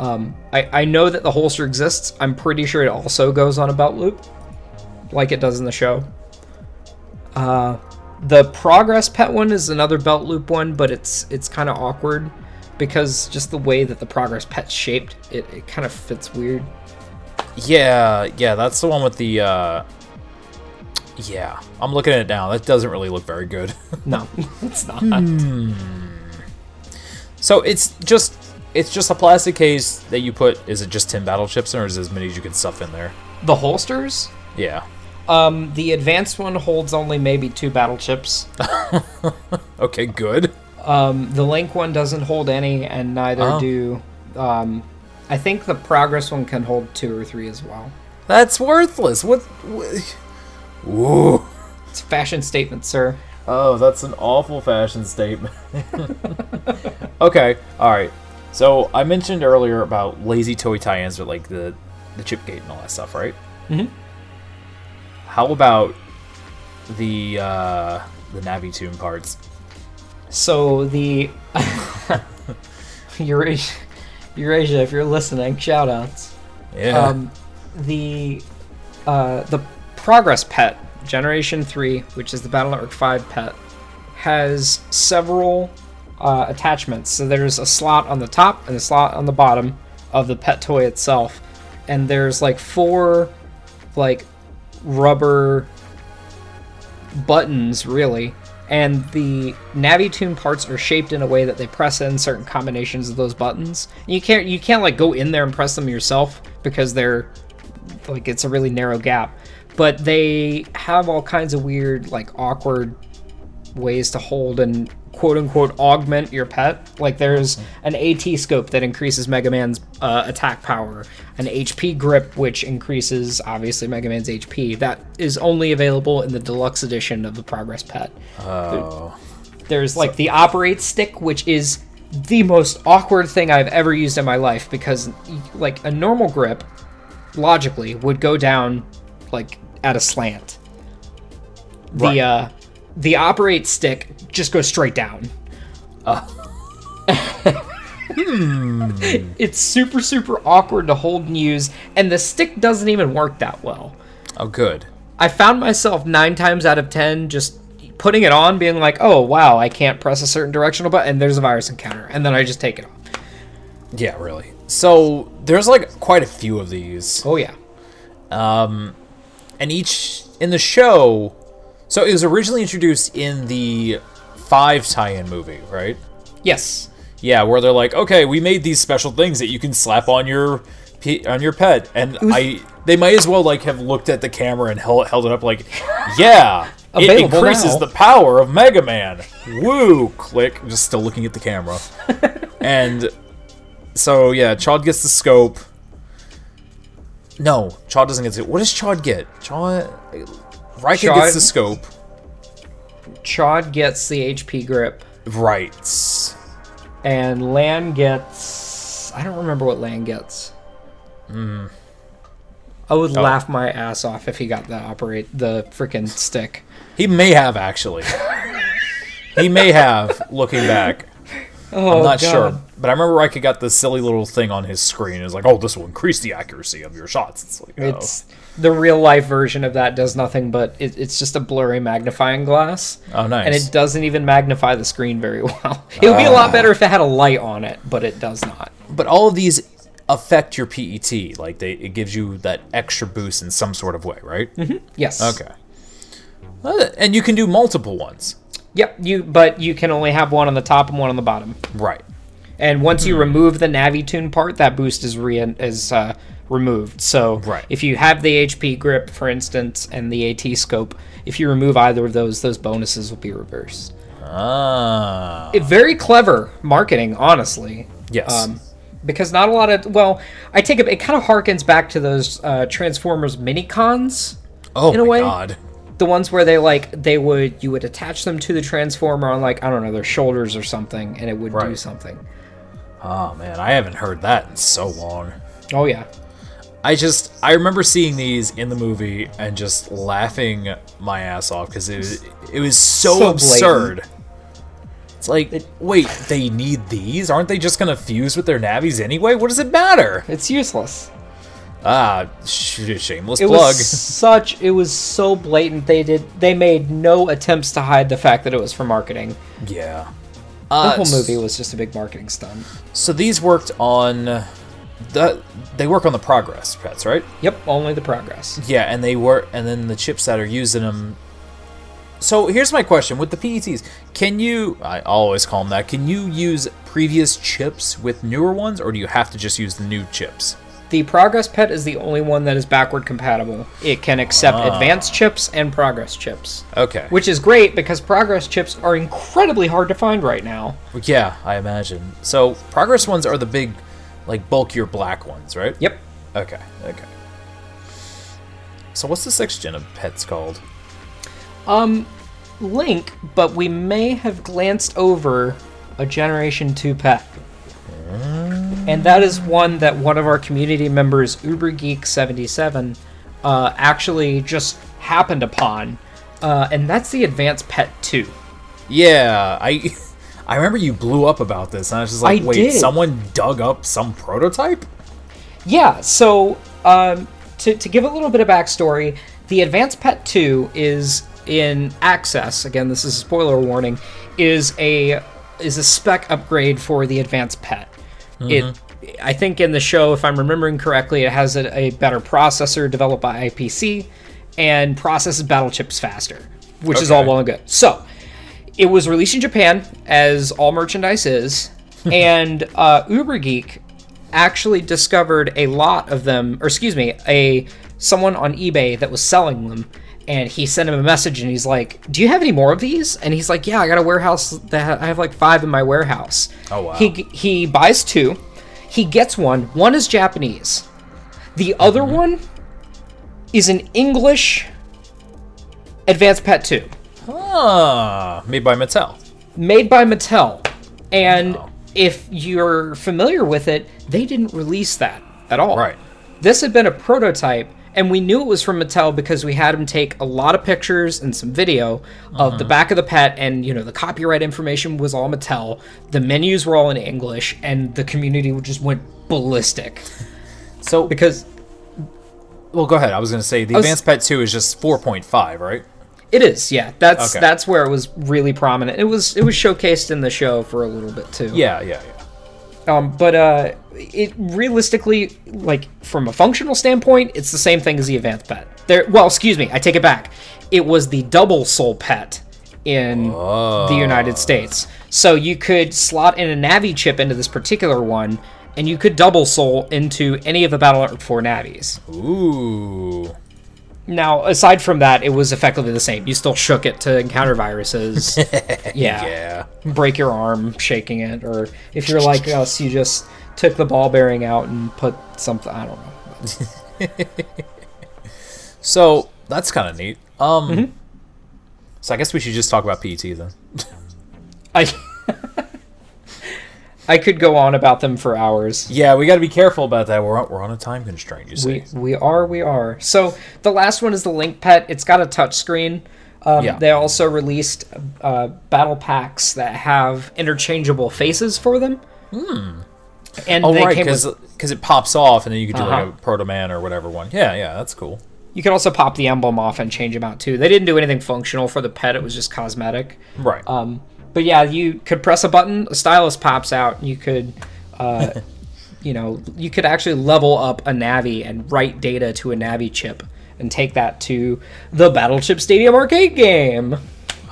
Um, I, I know that the holster exists. I'm pretty sure it also goes on a belt loop, like it does in the show. Uh, the progress pet one is another belt loop one, but it's it's kind of awkward because just the way that the progress pet's shaped, it, it kind of fits weird. Yeah, yeah, that's the one with the. uh Yeah, I'm looking at it now. That doesn't really look very good. [laughs] No, [laughs] it's not. so it's just it's just a plastic case that you put. Is it just ten battle chips, or is it as many as you can stuff in there? The holsters, Yeah. um, the advanced one holds only maybe two battle chips. [laughs] Okay, good. Um, the Link one doesn't hold any, and neither Oh. do. Um, I think the Progress one can hold two or three as well. That's worthless. What? what? Ooh. It's a fashion statement, sir. Oh, that's an awful fashion statement. [laughs] okay, all right. So I mentioned earlier about lazy toy tie-ins with like the the chip gate and all that stuff, right? Mhm. How about the uh, the Navi Tune parts? So the [laughs] Eurasia, Eurasia, if you're listening, shoutouts. Yeah. Um, the uh, the Progress Pet Generation Three, which is the Battle Network Five pet, has several uh, attachments. So there's a slot on the top and a slot on the bottom of the pet toy itself, and there's like four like rubber buttons really. And the navitune parts are shaped in a way that they press in certain combinations of those buttons. You can't you can't like go in there and press them yourself because they're like it's a really narrow gap but they have all kinds of weird like awkward ways to hold and quote unquote augment your pet. Like there's an AT scope that increases Mega Man's uh, attack power, an HP grip which increases obviously Mega Man's HP. That is only available in the deluxe edition of the Progress Pet. oh. There's like the operate stick, which is the most awkward thing I've ever used in my life because like a normal grip logically would go down like at a slant. The Right. uh the operate stick just goes straight down. [laughs] It's super super awkward to hold and use and the stick doesn't even work that well. Oh, good. I found myself nine times out of ten just putting it on, being like, "Oh wow, I can't press a certain directional button, and there's a virus encounter," and then I just take it off. Yeah, really. So there's like quite a few of these. Oh yeah, and each in the show so it was originally introduced in the five tie-in movie right? Yes, yeah where they're like okay we made these special things that you can slap on your on your pet. And i they might as well like have looked at the camera and held, held it up like yeah it increases now. the power of mega man. Woo click. Just still looking at the camera. [laughs] And so yeah Chaud gets the scope no, Chaud doesn't get the. What does Chaud get? Chaud, Raika Chaud- gets the scope. Chaud gets the HP grip, Right. and Lan gets. I don't remember what Lan gets. Hmm. I would Oh. laugh my ass off if he got the operate the freaking stick. He may have actually. [laughs] he may have, looking back. Oh, I'm not God. sure, but I remember Raika got this silly little thing on his screen. It was like, "Oh, this will increase the accuracy of your shots." It's like, oh. It's the real life version of that does nothing but it, it's just a blurry magnifying glass. Oh, nice. And it doesn't even magnify the screen very [laughs] well. It would be a lot better if it had a light on it, but it does not. but all of these affect your PET. Like they, it gives you that extra boost in some sort of way, right? Yes. Okay. Uh, And you can do multiple ones. Yep. You but you can only have one on the top and one on the bottom. Right. And once you remove the Navitune part, that boost is re is uh, removed. So Right. if you have the HP grip, for instance, and the AT scope, if you remove either of those, those bonuses will be reversed. Ah. It, very clever marketing, honestly. yes. Um, because not a lot of well, I take it. It kind of harkens back to those uh, Transformers mini cons, oh in a way- god. The ones where they like they would you would attach them to the Transformer on like I don't know their shoulders or something, and it would do Right. something. Oh man, I haven't heard that in so long. Oh yeah, I just I remember seeing these in the movie and just laughing my ass off because it was, it was so, So absurd. It's like, wait, they need these? Aren't they just gonna fuse with their Navis anyway? What does it matter? it's useless. Ah, sh- shameless It plug. was such. It was so blatant. They did. They made no attempts to hide the fact that it was for marketing. Yeah. The Uh, whole movie was just a big marketing stunt. So these worked on the they work on the progress pets, right? Yep, only the progress. Yeah, and they were, and then the chips that are using them. So here's my question: with the PETs, can you? I always call them that. Can you use previous chips with newer ones, or do you have to just use the new chips? The progress pet is the only one that is backward compatible. It can accept advanced chips and progress chips. Okay. which is great because progress chips are incredibly hard to find right now. yeah, I imagine. So progress ones are the big, like bulkier black ones, right? Yep. Okay. Okay. So what's the sixth gen of pets called? Um, Link, but we may have glanced over a Generation 2 pet. And that is one that one of our community members, UberGeek77, uh, actually just happened upon. Uh, and that's the Advanced Pet 2. Yeah, I [laughs] I remember you blew up about this, and I was just like, I wait, did. someone dug up some prototype? Yeah, so um, to, to give a little bit of backstory, the Advanced Pet 2 is in Axess. Again, this is a spoiler warning. Is a is a spec upgrade for the Advanced Pet. It, I think in the show, if I'm remembering correctly, it has a, a better processor developed by IPC and processes battle chips faster, which is all well and good. So, it was released in Japan, as all merchandise is, [laughs] and uh, UberGeek actually discovered a lot of them, or excuse me, a someone on eBay that was selling them, and he sent him a message, and he's like, "Do you have any more of these?" And he's like, "Yeah, I got a warehouse that I have like five in my warehouse." Oh, wow. He he buys two, he gets one. One is Japanese, the other Mm-hmm. one is an English Advanced Pet Two Ah, made by Mattel. made by Mattel. And Wow. if you're familiar with it, they didn't release that at all. Right. This had been a prototype, and we knew it was from Mattel because we had him take a lot of pictures and some video of the uh-huh. back of the pet, and you know the copyright information was all Mattel. The menus were all in English, and the community just went ballistic [laughs] So, because well, go ahead. I was going to say the was- Advanced Pet 2 is just 4.5, right? it is. Yeah, that's Okay. that's where it was really prominent. It was it was showcased in the show for a little bit too. Yeah, yeah, yeah. Um, but uh, it realistically, like from a functional standpoint, it's the same thing as the advanced pet. There, well, excuse me, I take it back. It was the double soul pet in the United States, so you could slot in a Navi chip into this particular one, and you could double soul into any of the Battle Network 4 Navis. Ooh. Now, aside from that, it was effectively the same. You still shook it to encounter viruses. [laughs] yeah Yeah. break your arm shaking it, or if you're like us, you just took the ball bearing out and put something. I don't know. [laughs] So, that's kind of neat. Um, Mm-hmm. So I guess we should just talk about PET then. I [laughs] I could go on about them for hours. Yeah, we got to be careful about that. We're on, we're on a time constraint, you see. We we are we are. So the last one is the Link Pet. It's got a touch screen. Um, Yeah. They also released uh, battle packs that have interchangeable faces for them. Hmm. And Oh they right, because with, it pops off, and then you can do like Uh-huh. a Proto Man or whatever one. Yeah, yeah, that's cool. you can also pop the emblem off and change them out too. They didn't do anything functional for the pet; it was just cosmetic. Right. Um, but yeah, you could press a button, a stylus pops out, and you could, uh, [laughs] you know, you could actually level up a Navi and write data to a Navi chip and take that to the Battle Chip Stadium arcade game.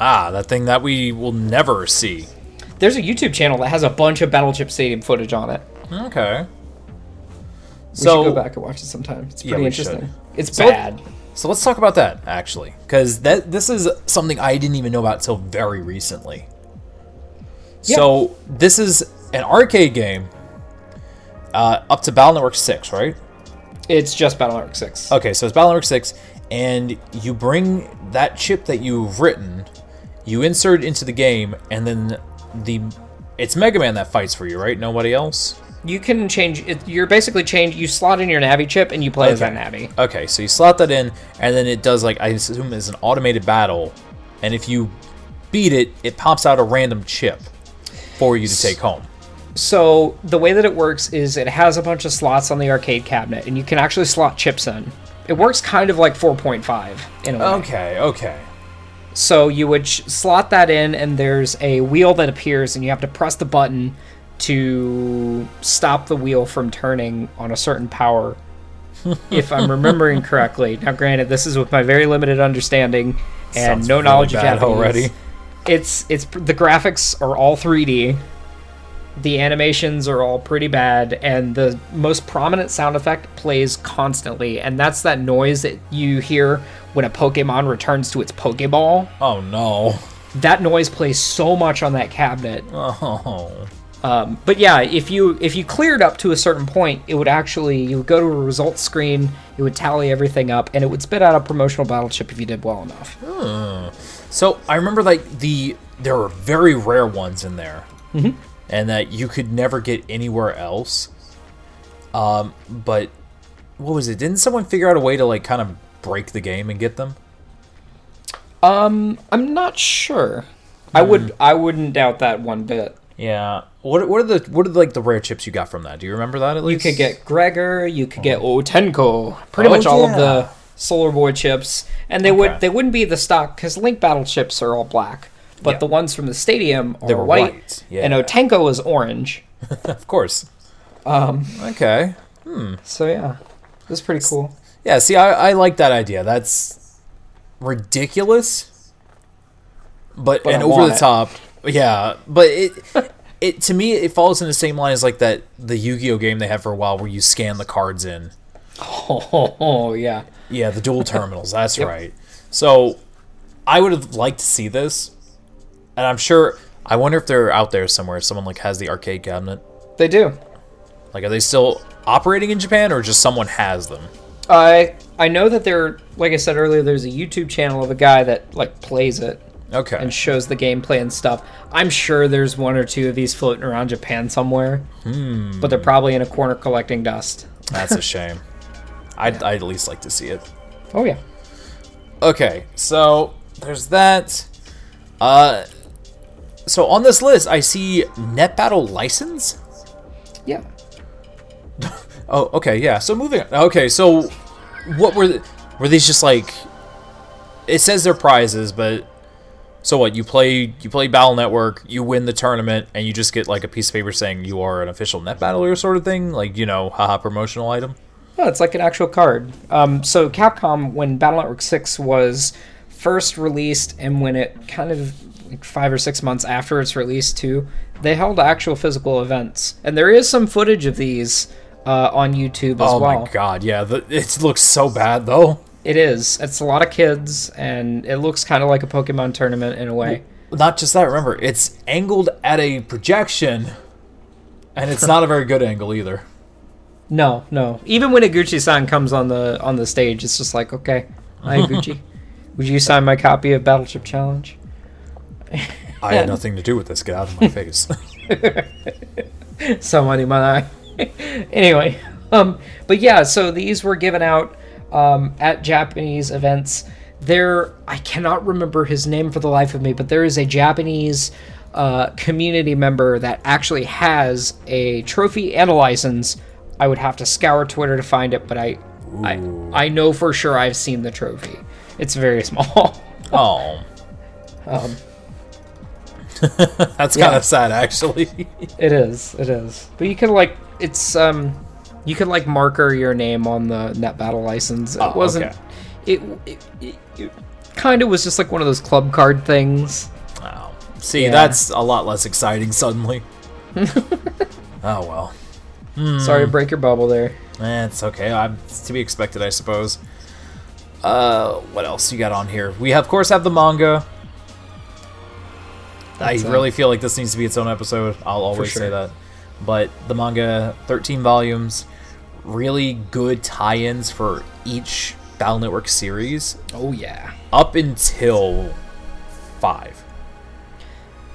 ah, that thing that we will never see. There's a YouTube channel that has a bunch of Battle Chip Stadium footage on it. Okay. We So should go back and watch it sometime. It's pretty we interesting. should. It's So let- bad. So let's talk about that actually, because that this is something I didn't even know about till very recently. Yeah. So this is an arcade game, uh, up to Battle Network Six, right? It's just Battle Network Six. Okay, so it's Battle Network Six, and you bring that chip that you've written, you insert into the game, and then the it's Mega Man that fights for you, right? Nobody else. You can change. It, you're basically change. You slot in your Navi chip and you play as that Navi. Okay, so you slot that in, and then it does like I assume is an automated battle, and if you beat it, it pops out a random chip for you to take home. So the way that it works is it has a bunch of slots on the arcade cabinet, and you can actually slot chips in. It works kind of like 4.5 in a way. Okay, okay. So you would sh- slot that in, and there's a wheel that appears, and you have to press the button to stop the wheel from turning on a certain power. [laughs] if I'm remembering correctly. Now, granted, this is with my very limited understanding and Sounds no really knowledge of Japanese. already. It's it's the graphics are all 3D. The animations are all pretty bad, and the most prominent sound effect plays constantly, and that's that noise that you hear when a Pokemon returns to its Pokeball. Oh no. That noise plays so much on that cabinet. Oh. Um, but yeah, if you if you cleared up to a certain point, it would actually you would go to a results screen, it would tally everything up, and it would spit out a promotional battle chip if you did well enough. So I remember like the there were very rare ones in there, Mm-hmm. and that you could never get anywhere else. Um, but what was it? Didn't someone figure out a way to like kind of break the game and get them? Um, I'm not sure. I would I wouldn't doubt that one bit. Yeah. What what are the what are like the rare chips you got from that? Do you remember that at least? You could get Gregar, you could get Otenko, pretty Oh, much all of the Solar Boy chips, and they Okay. would they wouldn't be the stock because Link Battle chips are all black, but Yeah. the ones from the stadium are They were white, white, yeah. and Otenko is orange. [laughs] of course. Um. Okay. So yeah, this is pretty cool. Yeah. See, I I like that idea. That's ridiculous, but, But and I over the it. top. Yeah, but it. [laughs] It to me it falls in the same line as like that the Yu-Gi-Oh game they had for a while where you scan the cards in. [laughs] Oh, yeah. Yeah, the duel terminals. [laughs] That's right. So, I would have liked to see this, and I'm sure. I wonder if they're out there somewhere. If someone like has the arcade cabinet. They do. Like, are they still operating in Japan, or just someone has them? I I know that there, like I said earlier, there's a YouTube channel of a guy that like plays it Okay. and shows the gameplay and stuff. I'm sure there's one or two of these floating around Japan somewhere, hmm. but they're probably in a corner collecting dust. That's a [laughs] shame. I'd, I'd at least like to see it. Oh yeah. Okay, so there's that. Uh, so on this list, I see Net Battle License. Yeah. [laughs] Oh, okay, yeah. So moving on. Okay, so what were the, were these just like? It says they're prizes, but so what? You play you play Battle Network, you win the tournament, and you just get like a piece of paper saying you are an official net battler, sort of thing. Like you know, haha, promotional item. No, it's like an actual card. Um, so Capcom, when Battle Network Six was first released, and when it kind of like five or six months after its release too, they held actual physical events, and there is some footage of these uh, on YouTube as Oh well. Oh my god, yeah, the, it looks so bad though. It is. It's a lot of kids, and it looks kind of like a Pokemon tournament in a way. Not just that. Remember, it's angled at a projection, and it's [laughs] not a very good angle either. No, no. Even when Eguchi-san comes on the on the stage, it's just like, okay, hi [laughs] Eguchi, would you sign my copy of Battle Chip Challenge? I had nothing to do with this. Get out of my face. [laughs] Somebody might. [laughs] anyway, um, but yeah, so these were given out um, at Japanese events. there I cannot remember his name for the life of me, but there is a Japanese uh, community member that actually has a trophy and a license. I would have to scour Twitter to find it, but I I, I know for sure I've seen the trophy. It's very small. [laughs] Oh, um, [laughs] that's Yeah. kind of sad, actually. [laughs] it is, it is. But you can like it's um you can like marker your name on the net battle license. It Oh, wasn't okay. it it, it, it kind of was just like one of those club card things. oh. See, Yeah. that's a lot less exciting suddenly. oh well. Sorry to break your bubble there. Eh, it's okay. I'm it's to be expected, I suppose. Uh, what else you got on here? We of course have the manga. That's, I really feel like this needs to be its own episode. I'll always say that. But the manga, 13 volumes, really good tie-ins for each Battle Network series Oh yeah. up until five.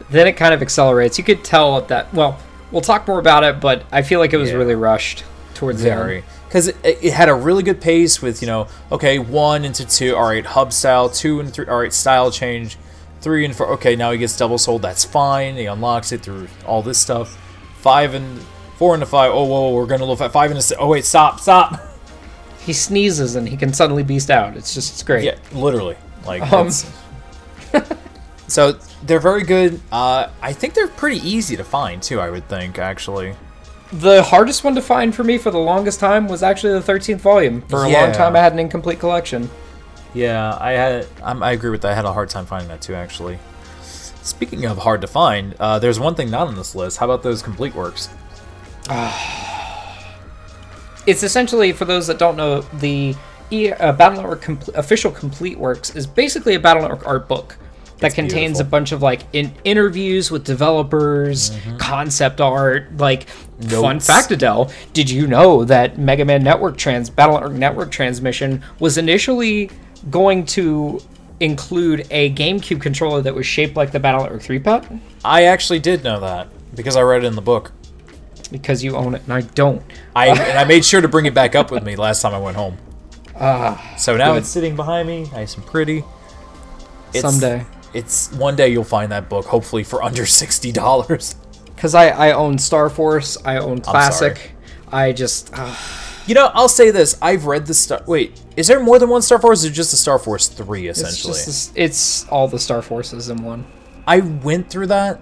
Then it kind of accelerates. You could tell that. Well, we'll talk more about it, but I feel like it was Yeah. really rushed towards the Very. end. Because it, it had a really good pace with, you know, okay, one into two, all right, hub style, two and three, all right, style change, three and four, okay, now he gets double souled, that's fine. He unlocks it through all this stuff. Five and four into five, oh, whoa, we're going to look at five and a six. Oh, wait, stop, stop. [laughs] He sneezes and he can suddenly beast out. It's just it's great. Yeah, literally. Like, Um. [laughs] so they're very good. Uh, I think they're pretty easy to find, too, I would think, actually. The hardest one to find for me for the longest time was actually the 13th volume. For a Yeah. long time, I had an incomplete collection. Yeah, I had. I'm, I agree with that. I had a hard time finding that too, actually. Speaking of hard to find, uh, there's one thing not on this list. How about those complete works? [sighs] It's essentially, for those that don't know, the e- uh, Battle Network compl- official Complete Works is basically a Battle Network art book that It's contains beautiful. a bunch of like in- interviews with developers, concept art. Like, fun Mm-hmm. Notes. fact, Adell, did you know that Mega Man Network trans Battle Network Network transmission was initially going to include a GameCube controller that was shaped like the Battle Network 3 pad? I actually did know that because I read it in the book. Because you own it and I don't. I [laughs] and I made sure to bring it back up with me last time I went home. so now good. it's sitting behind me, nice and pretty. It's, Someday. It's one day you'll find that book, hopefully for under sixty dollars. Because I, I own Star Force, I own. Classic. I just. Uh, You know, I'll say this: I've read the Star. Wait, is there more than one Star Force? Or just a Star Force three, it's essentially? just this, it's all the Star Forces in one. I went through that.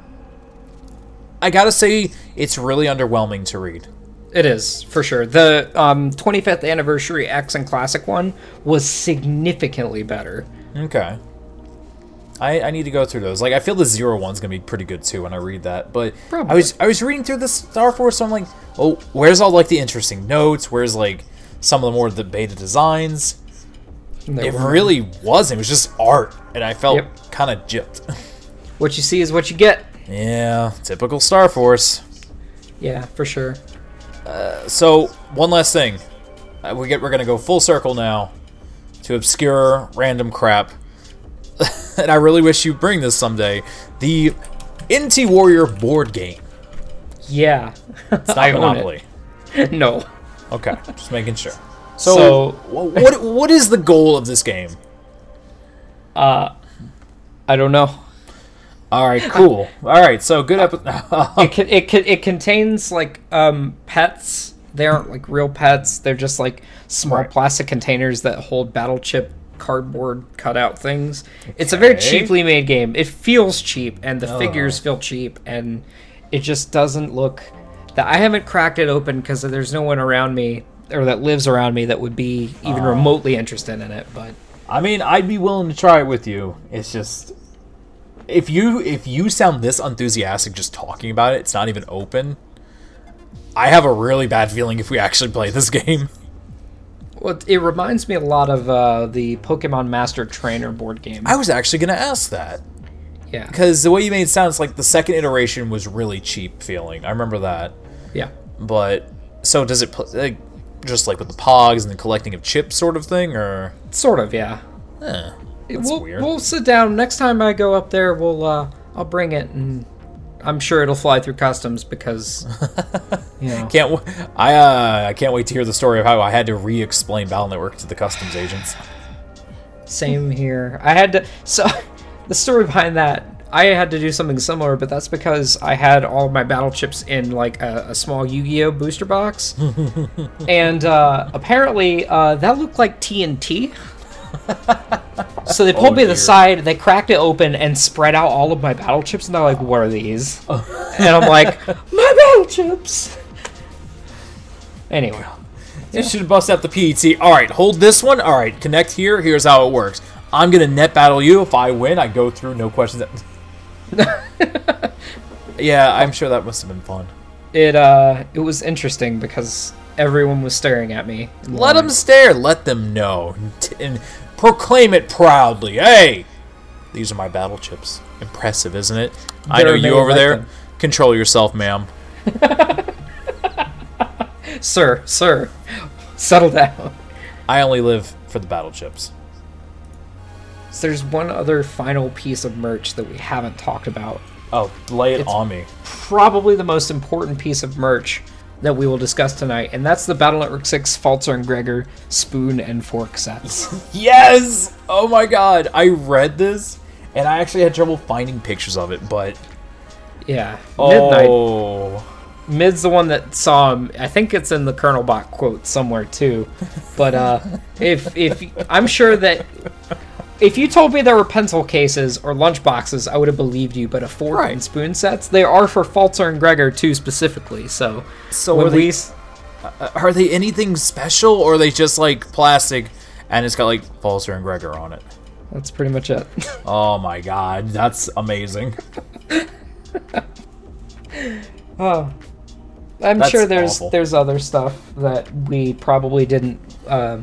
I gotta say, it's really underwhelming to read. It is for sure. The um, 25th anniversary X and Classic one was significantly better. Okay. I, I need to go through those. Like I feel the zero one's gonna be pretty good too when I read that. But I was I was reading through the Star Force, so I'm like, oh, where's all like the interesting notes? Where's like some of the more the beta designs? They It were- really wasn't. It was just art, and I felt Yep. kind of gypped. [laughs] What you see is what you get. yeah, typical Star Force. Yeah, for sure. So one last thing, uh, we get we're gonna go full circle now to obscure random crap, [laughs] and I really wish you bring this someday. The NT Warrior board game. Yeah. It's not [laughs] Monopoly. it. [laughs] no. Okay, just making sure. So, So- what what is the goal of this game? Uh, I don't know. All right, cool. All right, so good episode. it can, it can, it contains like um pets. They aren't like real pets. They're just like small Right. plastic containers that hold battle chip cardboard cutout things. It's a very cheaply made game. It feels cheap and the Oh. figures feel cheap and it just doesn't look that I haven't cracked it open because there's no one around me or that lives around me that would be even Oh. remotely interested in it, but I mean, I'd be willing to try it with you. It's just if you if you sound this enthusiastic just talking about it, it's not even open. I have a really bad feeling if we actually play this [laughs] game. Well, it reminds me a lot of uh, the Pokemon Master Trainer board game. I was actually gonna ask that yeah. because the way you made it sound, it's like the second iteration was really cheap feeling. I remember that, Yeah. but so does it like just like with the Pogs and the collecting of chips sort of thing, or Sort of, yeah. eh, that's we'll, weird. we'll sit down next time I go up there. We'll uh, I'll bring it, and I'm sure it'll fly through customs because [laughs] you know. Can't w- I? Uh, I can't wait to hear the story of how I had to re-explain Battle Network to the customs agents. Same here. I had to. So, [laughs] the story behind that, I had to do something similar, but that's because I had all my battle chips in like a, a small Yu-Gi-Oh booster box, [laughs] and uh, apparently uh, that looked like TNT. So they pulled Oh, me to the side, they cracked it open, and spread out all of my battle chips, and they're like, "What are these?" [laughs] and I'm like, "My battle chips." Anyway, You should bust out the PET. All right, hold this one. All right, connect here. Here's how it works. I'm gonna net battle you. If I win, I go through, no questions. [laughs] yeah, I'm sure that must have been fun. it uh, it was interesting because everyone was staring at me. Let them stare. Let them know, and proclaim it proudly. Hey, these are my battle chips. Impressive, isn't it? I know They're you over like there. them. Control yourself, ma'am. [laughs] Sir, sir, settle down. I only live for the battle chips. So there's one other final piece of merch that we haven't talked about. Oh, lay it It's- on me. Probably the most important piece of merch that we will discuss tonight, and that's the Battle Network 6 Falzar and Gregar spoon and fork sets. [laughs] Yes! Oh my god, I read this and I actually had trouble finding pictures of it, but yeah. Midnight. oh, Mid's the one that saw him. I think it's in the Colonel Bot quote somewhere too. But uh, if if I'm sure that if you told me there were pencil cases or lunch boxes, I would have believed you. But a fork Right. and spoon sets, they are for Falzar and Gregar too specifically. So so when are they, we uh, are they anything special or are they just like plastic and it's got like Falzar and Gregar on it? that's pretty much it. [laughs] Oh my god, that's amazing. [laughs] oh. I'm That's sure there's awful. there's other stuff that we probably didn't um,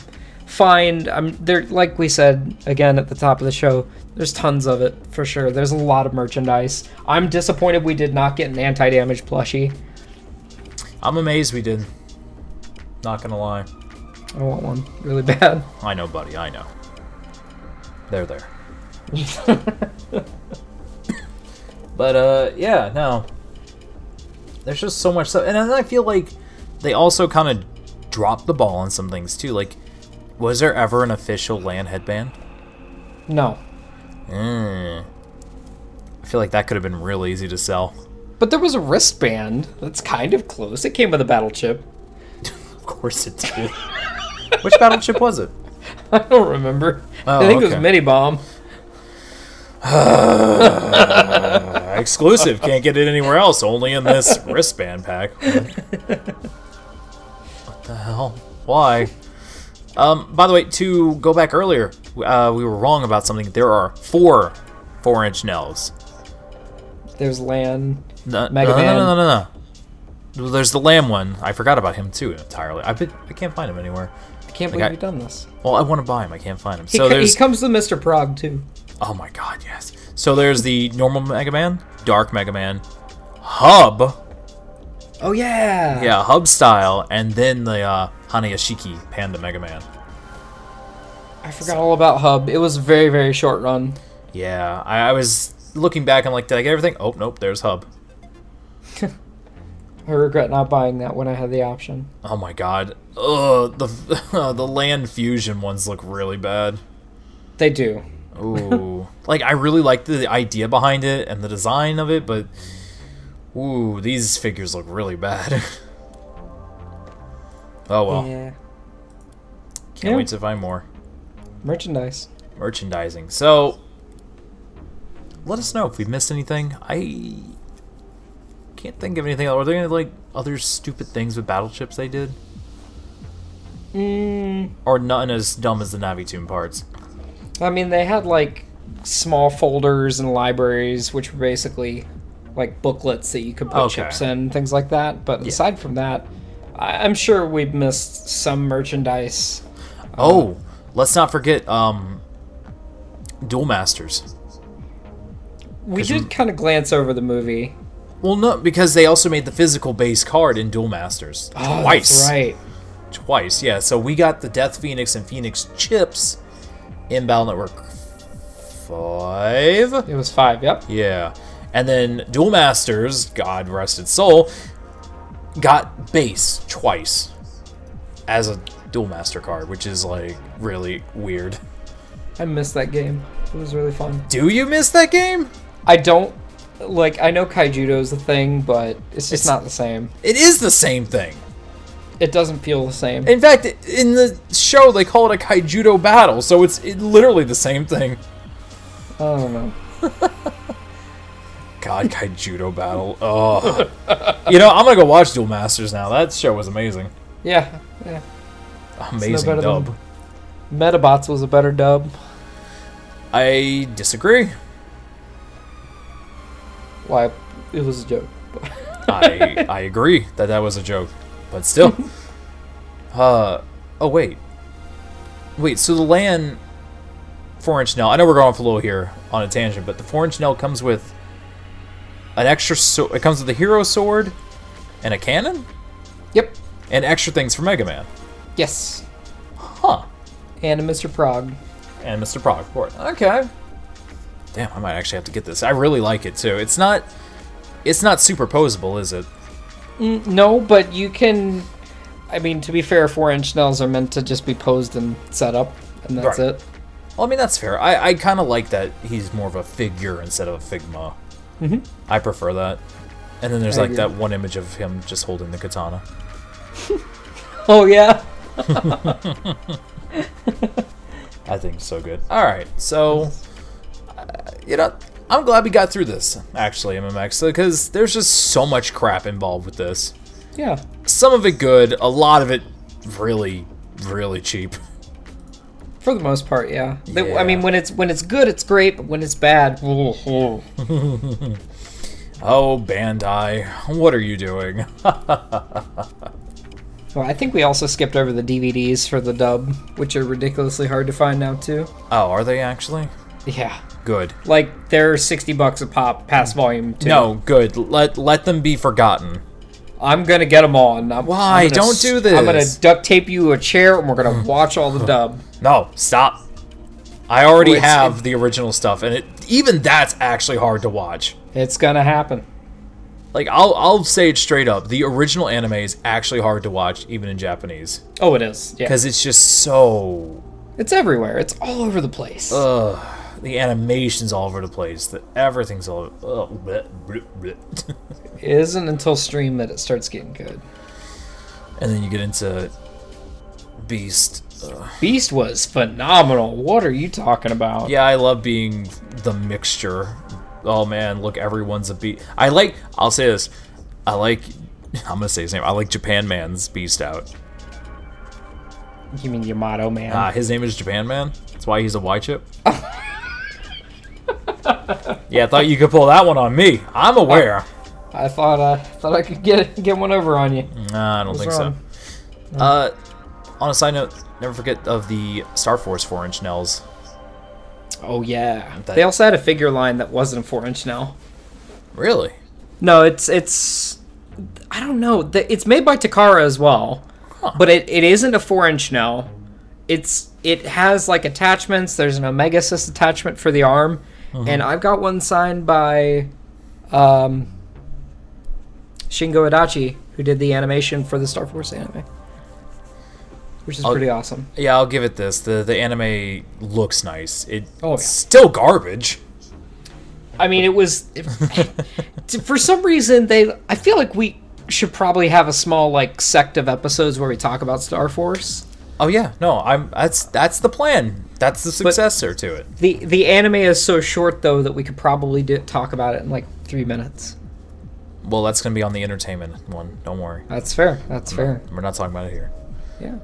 find. I'm there, like we said again at the top of the show, there's tons of it for sure. There's a lot of merchandise. I'm disappointed we did not get an anti-damage plushie. I'm amazed we did. Not gonna lie. I want one really bad. [laughs] I know, buddy, I know. They're there. [laughs] but uh yeah, no. There's just so much stuff and then I feel like they also kind of dropped the ball on some things too. Like was there ever an official Lan headband? No, Mm. I feel like that could have been real easy to sell. but there was a wristband that's kind of close. It came with a battle chip. [laughs] Of course it did. Which battle chip was it? [laughs] I don't remember. Oh, I think it was Mini Bomb. Uh, [sighs] exclusive. Can't get it anywhere else. Only in this wristband pack. [laughs] What the hell? Why? Um, by the way, to go back earlier, uh, we were wrong about something. There are four four-inch Nels. There's Lan. No, Mega no, no, Man. no, no, no, no. There's the Lamb one. I forgot about him too entirely. I I can't find him anywhere. I can't Like believe I- you've done this. Well, I want to buy him. I can't find him. He, So co- he there's comes with Mr. Prog too. Oh my god, yes. So there's the normal Mega Man, Dark Mega Man, Hub, Oh yeah. yeah, Hub style, and then the uh, Hanayashiki Panda Mega Man. I forgot all about Hub. It was a very very short run. Yeah, I, I was looking back and like, did I get everything? Oh nope, there's Hub. [laughs] I regret not buying that when I had the option. Oh my god, ugh, the [laughs] the Land Fusion ones look really bad. They do. Ooh, like I really like the idea behind it and the design of it, but ooh, these figures look really bad. [laughs] oh well, Yeah. can't Yeah. wait to find more. Merchandise. merchandising. So let us know if we've missed anything. I can't think of anything. Else. Are there any like other stupid things with battle chips they did? Mm, Or none as dumb as the Navitune parts? I mean, they had like small folders and libraries, which were basically like booklets that you could put Okay. chips in, things like that. But aside from that, I- I'm sure we've missed some merchandise. Oh, let's not forget um Duel Masters. We did kind of glance over the movie. Well, no, because they also made the physical base card in Duel Masters Oh, twice. right. Twice, yeah. So we got the Death Phoenix and Phoenix chips in Battle Network Five. It was five. Yep. Yeah. And then Duel Masters, God rest its soul, got base twice as a Duel Master card, which is like really weird. I missed that game. It was really fun. Do you miss that game? I don't like. I know Kaijudo is a thing, but it's just It's- not the same. It is the same thing. It doesn't feel the same. In fact, in the show they call it a kaijudo battle, so it's it, literally the same thing. I don't know. [laughs] God, [laughs] kaijudo battle. Oh, you know I'm gonna go watch Duel Masters now. That show was amazing. Yeah, yeah. Amazing than- dub. Medabots was a better dub. I disagree. Why? It was a joke. I [laughs] I agree that that was a joke, but still. [laughs] uh oh wait, wait. So the Lan four inch Nel. I know we're going off a little here on a tangent, but the four inch Nel comes with an extra. So it comes with a hero sword and a cannon Yep. and extra things for Mega Man. Yes. Huh. And a Mr. Prog. And Mr. Prog, of course. Okay. Damn, I might actually have to get this. I really like it too. It's not. It's not superposable, is it? No, but you can. I mean, to be fair, four inch Nels are meant to just be posed and set up, and that's Right. it. Well, I mean, that's fair. I, I kind of like that he's more of a figure instead of a Figma. Mhm. I prefer that. And then there's I like agree. that one image of him just holding the katana. [laughs] Oh yeah. [laughs] I think so good. All right, so uh, you know, I'm glad we got through this actually, MMX, because there's just so much crap involved with this. Yeah. Some of it good, a lot of it really, really cheap. [laughs] For the most part, yeah. They- Yeah. I mean, when it's when it's good, it's great, but when it's bad, oh, oh. [laughs] Oh, Bandai, what are you doing? [laughs] Well, I think we also skipped over the DVDs for the dub, which are ridiculously hard to find now too. oh, are they actually? Yeah. Good. Like they're sixty bucks a pop, past volume two. No, good. Let let them be forgotten. I'm gonna get them on. I'm, Why? I'm gonna Don't do this. I'm gonna duct tape you a chair, and we're gonna watch all the [sighs] dub. No, stop. I already it's- have the original stuff, and it even that's actually hard to watch. It's gonna happen. Like I'll I'll say it straight up, the original anime is actually hard to watch, even in Japanese, Oh, it is. Yeah. because it's just so. It's everywhere. It's all over the place. Ugh, the animation's all over the place. The everything's all. Ugh, bleh, bleh, bleh. It isn't until stream that it starts getting good. and then you get into Beast. Ugh. Beast was phenomenal. What are you talking about? Yeah, I love being the mixture. Oh man, look, everyone's a beast. I like. I'll say this. I like. [laughs] I'm gonna say his name. I like Japan Man's Beast out. You mean Yamato man? Uh, his name is Japan Man. That's why he's a Y chip. [laughs] yeah, I thought you could pull that one on me. I'm aware. I thought I thought I could get get one over on you. Nah, I don't What's think wrong? so. Uh, on a side note, never forget of the Star Force four inch Nels. Oh yeah. That- They also had a figure line that wasn't a four inch Nel. Really? No, it's it's I don't know. It's made by Takara as well, Huh. but it, it isn't a four inch Nel. It's it has like attachments. There's an Omega-Xis attachment for the arm, and I've got one signed by um, Shingo Adachi, who did the animation for the Star Force anime, which is I'll- pretty awesome. Yeah, I'll give it this. The the anime looks nice. It Oh, yeah. still garbage. I mean, it was [laughs] for some reason they. I feel like we should probably have a small like sect of episodes where we talk about Star Force. Oh yeah, no, I'm that's that's the plan. That's the successor to it. The the anime is so short though that we could probably do, talk about it in like three minutes. Well, that's gonna be on the entertainment one. Don't worry. That's fair. That's fair. We're not talking about it here. Yeah.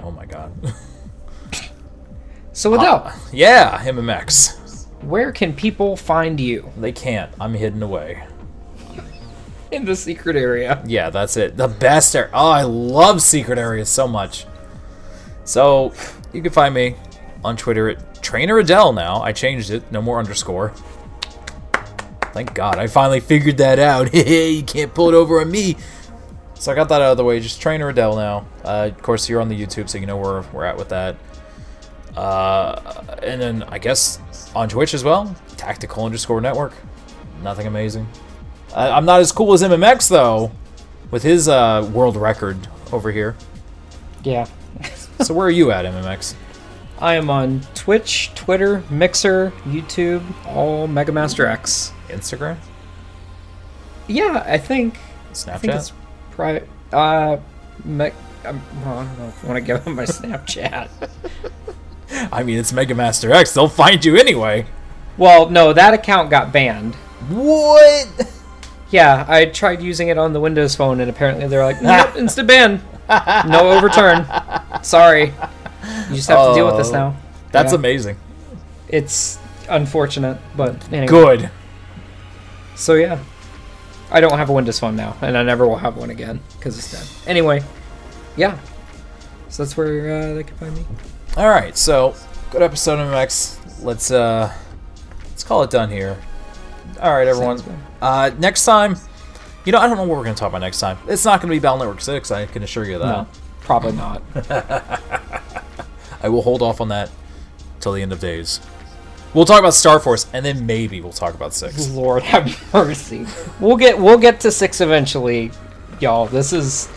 Oh my god. So Adell, ah, yeah, MMX. where can people find you They can't. I'm hidden away. [laughs] in the secret area? Yeah, that's it. The best area. Oh, I love secret areas so much. So, you can find me on Twitter at Trainer Adell now. I changed it. No more underscore. Thank God. I finally figured that out. [laughs] Hey, you can't pull it over on me. So I got that out of the way. Just Trainer Adell now. Uh, of course, you're on the YouTube, so you know where we're at with that. Uh, and then I guess on Twitch as well. Tactical underscore network. Nothing amazing. I, I'm not as cool as MMX though, with his uh, world record over here. Yeah. So where are you at, MMX? [laughs] I am on Twitch, Twitter, Mixer, YouTube, all Megamaster X. Instagram, Yeah, I think. I think Snapchat. it's pri- uh, me- um, well, I don't know if I want to give them my [laughs] Snapchat. [laughs] I mean, it's Mega Master X. They'll find you anyway. well, no, that account got banned. What? Yeah, I tried using it on the Windows phone, and apparently they're like, nope, [laughs] insta ban, no overturn. Sorry, you just have to deal with this Oh, now. That's Yeah. amazing. It's unfortunate, but anyway. Good. So yeah, I don't have a Windows phone now, and I never will have one again because it's dead. Anyway, yeah. So that's where uh, they can find me. All right, so good episode of MX. Let's uh, let's call it done here. All right, everyone. Uh, next time, you know, I don't know what we're gonna talk about next time. It's not gonna be Battle Network Six. I can assure you that. No, probably not. [laughs] I will hold off on that till the end of days. We'll talk about Star Force, and then maybe we'll talk about Six. Lord [laughs] have mercy. We'll get we'll get to six eventually, y'all. This is.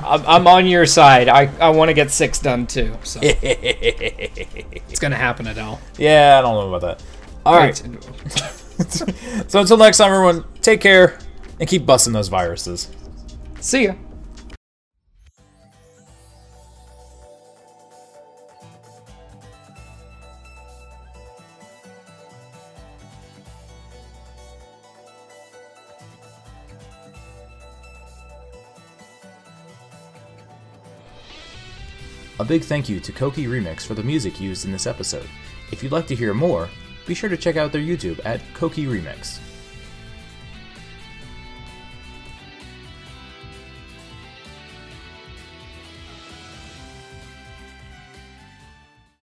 I'm, I'm on your side. I, I want to get six done too. So [laughs] it's gonna happen, Adell. yeah, I don't know about that. All right. [laughs] so until next time, everyone, take care and keep busting those viruses. See ya. A big thank you to Koki Remix for the music used in this episode. If you'd like to hear more, be sure to check out their YouTube at Koki Remix.